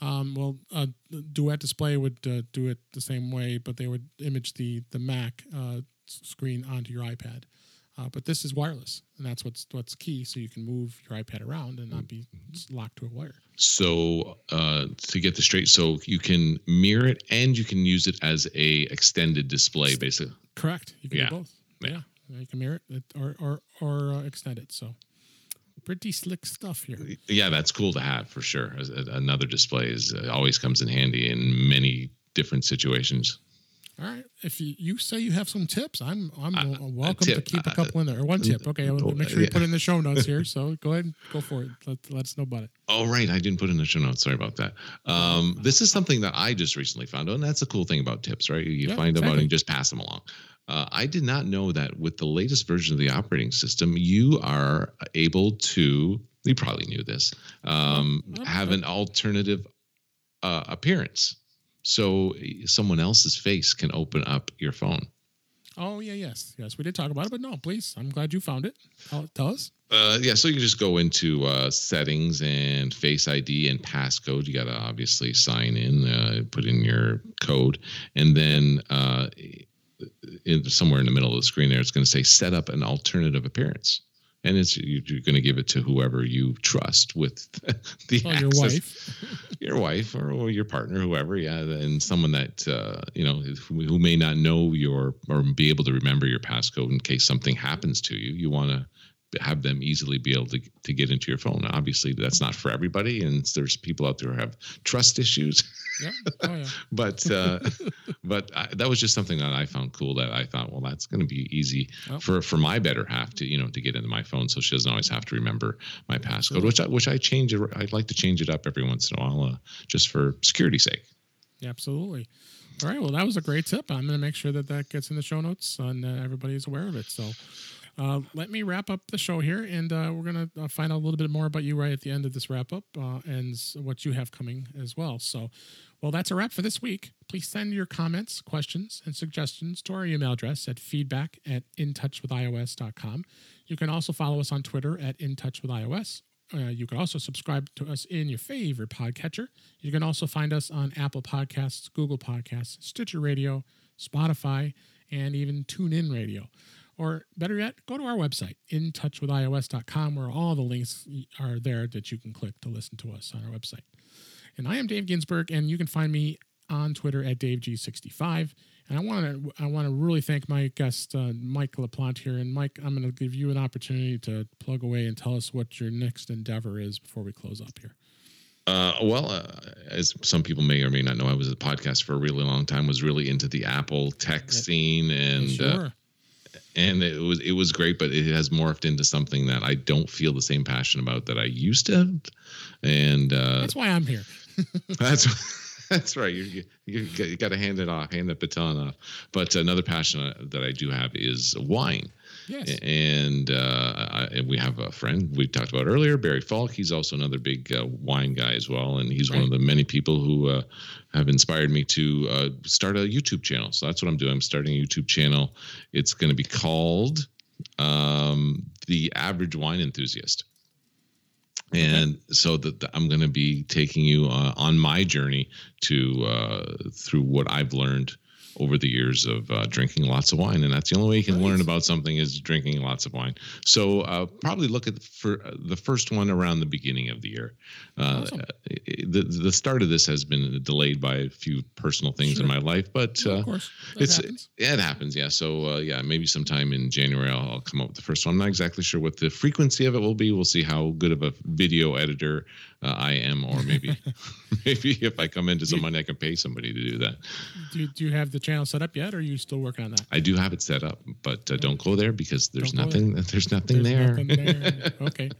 [SPEAKER 1] Um, well, uh, Duet Display would uh, do it the same way, but they would image the the Mac uh, screen onto your iPad. Uh, but this is wireless, and that's what's what's key. So you can move your iPad around and not be locked to a wire.
[SPEAKER 2] so uh, to get this straight, so you can mirror it and you can use it as a extended display, basically.
[SPEAKER 1] Correct. You can
[SPEAKER 2] Yeah.
[SPEAKER 1] do both.
[SPEAKER 2] Yeah.
[SPEAKER 1] Yeah. you can mirror it or or or uh, extend it. So pretty slick stuff here.
[SPEAKER 2] Yeah, that's cool to have for sure. Another display is uh, always comes in handy in many different situations.
[SPEAKER 1] All right. If you, you say you have some tips, I'm I'm
[SPEAKER 2] Uh,
[SPEAKER 1] uh, welcome to keep a
[SPEAKER 2] uh,
[SPEAKER 1] couple in there. Or one tip. Okay, I'll make sure you
[SPEAKER 2] yeah.
[SPEAKER 1] put in the show notes here. So go ahead, go for it. Let, let us know about it.
[SPEAKER 2] Oh, right. I didn't put in the show notes. Sorry about that. Um, this is something that I just recently found out, and that's the cool thing about tips, right? You
[SPEAKER 1] Yeah,
[SPEAKER 2] find them out and just pass them along. Uh, I did not know that with the latest version of the operating system, you are able to. You probably knew this. Um, have an alternative uh, appearance, so someone else's face can open up your phone.
[SPEAKER 1] Oh yeah, yes, yes. We did talk about it, but no, please. I'm glad you found it. Tell, tell us.
[SPEAKER 2] Uh, yeah, so you can just go into uh, settings and Face ID and passcode. You got to obviously sign in, uh, put in your code, and then uh, in, somewhere in the middle of the screen there, it's going to say set up an alternative appearance, and it's you- you're going to give it to whoever you trust with the
[SPEAKER 1] Oh, your wife.
[SPEAKER 2] your wife or, or your partner, whoever, yeah, and someone that uh, you know who, who may not know your or be able to remember your passcode in case something happens to you. You want to have them easily be able to to get into your phone. Obviously, that's not for everybody, and there's people out there who have trust issues.
[SPEAKER 1] Yeah. Oh yeah.
[SPEAKER 2] but uh, but I, that was just something that I found cool. That I thought, well, that's going to be easy for for my better half to you know to get into my phone, so she doesn't always have to remember my passcode, which I which I change. I'd like to change it up every once in a while, uh, just for security's sake.
[SPEAKER 1] Yeah, absolutely. All right. Well, that was a great tip. I'm going to make sure that that gets in the show notes and uh, everybody is aware of it. So uh, let me wrap up the show here, and uh, we're going to uh, find out a little bit more about you right at the end of this wrap up uh, and what you have coming as well. So, well, that's a wrap for this week. Please send your comments, questions, and suggestions to our email address at feedback at intouchwithios.com. You can also follow us on Twitter at intouchwithios. Uh, you can also subscribe to us in your favorite podcatcher. You can also find us on Apple Podcasts, Google Podcasts, Stitcher Radio, Spotify, and even TuneIn Radio. Or better yet, go to our website, intouchwithios.com, where all the links are there that you can click to listen to us on our website. And I am Dave Ginsburg, and you can find me on Twitter at DaveG65. And I want to I want to really thank my guest uh, Mike Laplante here. And Mike, I'm going to give you an opportunity to plug away and tell us what your next endeavor is before we close up here.
[SPEAKER 2] Uh, well, uh, as some people may or may not know, I was a podcast for a really long time. Was really into the Apple tech scene, and
[SPEAKER 1] sure.
[SPEAKER 2] uh, and it was it was great, but it has morphed into something that I don't feel the same passion about that I used to. And uh,
[SPEAKER 1] That's why I'm here.
[SPEAKER 2] That's that's right. You you, you got to hand it off, hand the baton off. But another passion that I do have is wine,
[SPEAKER 1] Yes.
[SPEAKER 2] and uh, I, and we have a friend we talked about earlier, Barry Falk. He's also another big uh, wine guy as well, and he's one of the many people who uh, have inspired me to uh, start a YouTube channel. So that's what I'm doing. I'm starting a YouTube channel. It's going to be called um, the Average Wine Enthusiast and so that I'm going to be taking you uh, on my journey to uh, through what I've learned over the years of uh, drinking lots of wine, and that's the only way you can
[SPEAKER 1] Nice.
[SPEAKER 2] learn about something is drinking lots of wine. So uh, probably look at for uh, the first one around the beginning of the year. Uh,
[SPEAKER 1] Awesome.
[SPEAKER 2] the the start of this has been delayed by a few personal things in my life, but
[SPEAKER 1] Yeah,
[SPEAKER 2] uh,
[SPEAKER 1] of course. That
[SPEAKER 2] it's
[SPEAKER 1] happens.
[SPEAKER 2] it happens. Yeah. So uh, yeah, maybe sometime in January I'll, I'll come up with the first one. I'm not exactly sure what the frequency of it will be. We'll see how good of a video editor uh, I am, or maybe maybe if I come into some money, I can pay somebody to do that.
[SPEAKER 1] Do you, do you have the channel set up yet, or are you still working on that?
[SPEAKER 2] I do have it set up, but uh, don't go there because there's nothing. There's nothing
[SPEAKER 1] There's
[SPEAKER 2] there.
[SPEAKER 1] nothing there. okay.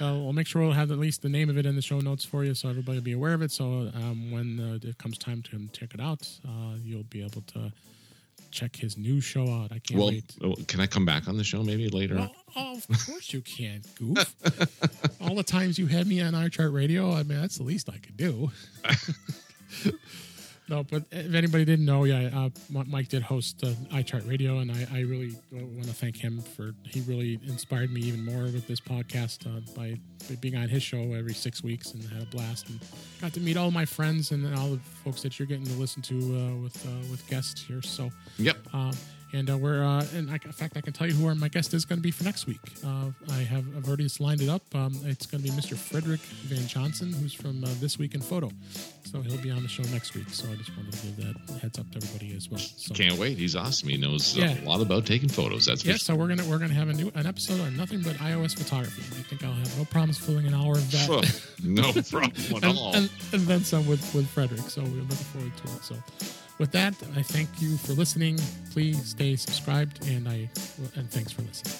[SPEAKER 1] Uh, we'll make sure we'll have at least the name of it in the show notes for you, so everybody will be aware of it. So um, when uh, it comes time to check it out, uh, you'll be able to check his new show out. I can't
[SPEAKER 2] well,
[SPEAKER 1] wait.
[SPEAKER 2] oh, can I come back on the show maybe later?
[SPEAKER 1] Well, oh, of course you can, goof. All the times you had me on iChart Radio, I mean, that's the least I could do. no, but if anybody didn't know, yeah, uh, Mike did host uh, iChart Radio, and I, I really want to thank him for he really inspired me even more with this podcast uh, by, by being on his show every six weeks and had a blast and got to meet all my friends and all the folks that you're getting to listen to uh, with uh, with guests here. So.
[SPEAKER 2] Yep.
[SPEAKER 1] And uh, we're, uh, and I, in fact, I can tell you who our, my guest is going to be for next week. Uh, I have I've already lined it up. Um, it's going to be Mr. Frederick Van Johnson, who's from uh, This Week in Photo. So he'll be on the show next week. So I just wanted to give that heads up to everybody as well. So
[SPEAKER 2] Can't wait. He's awesome. He knows
[SPEAKER 1] Yeah.
[SPEAKER 2] a lot about taking photos. That's
[SPEAKER 1] yeah,
[SPEAKER 2] for
[SPEAKER 1] so we're gonna we're gonna have a new an episode on nothing but iOS photography. I think I'll have no problems filling an hour of that.
[SPEAKER 2] sure. no problem at
[SPEAKER 1] and,
[SPEAKER 2] all.
[SPEAKER 1] and, and then some with, with Frederick. So we're looking forward to it. So, with that, I thank you for listening. Please stay subscribed, and I and thanks for listening.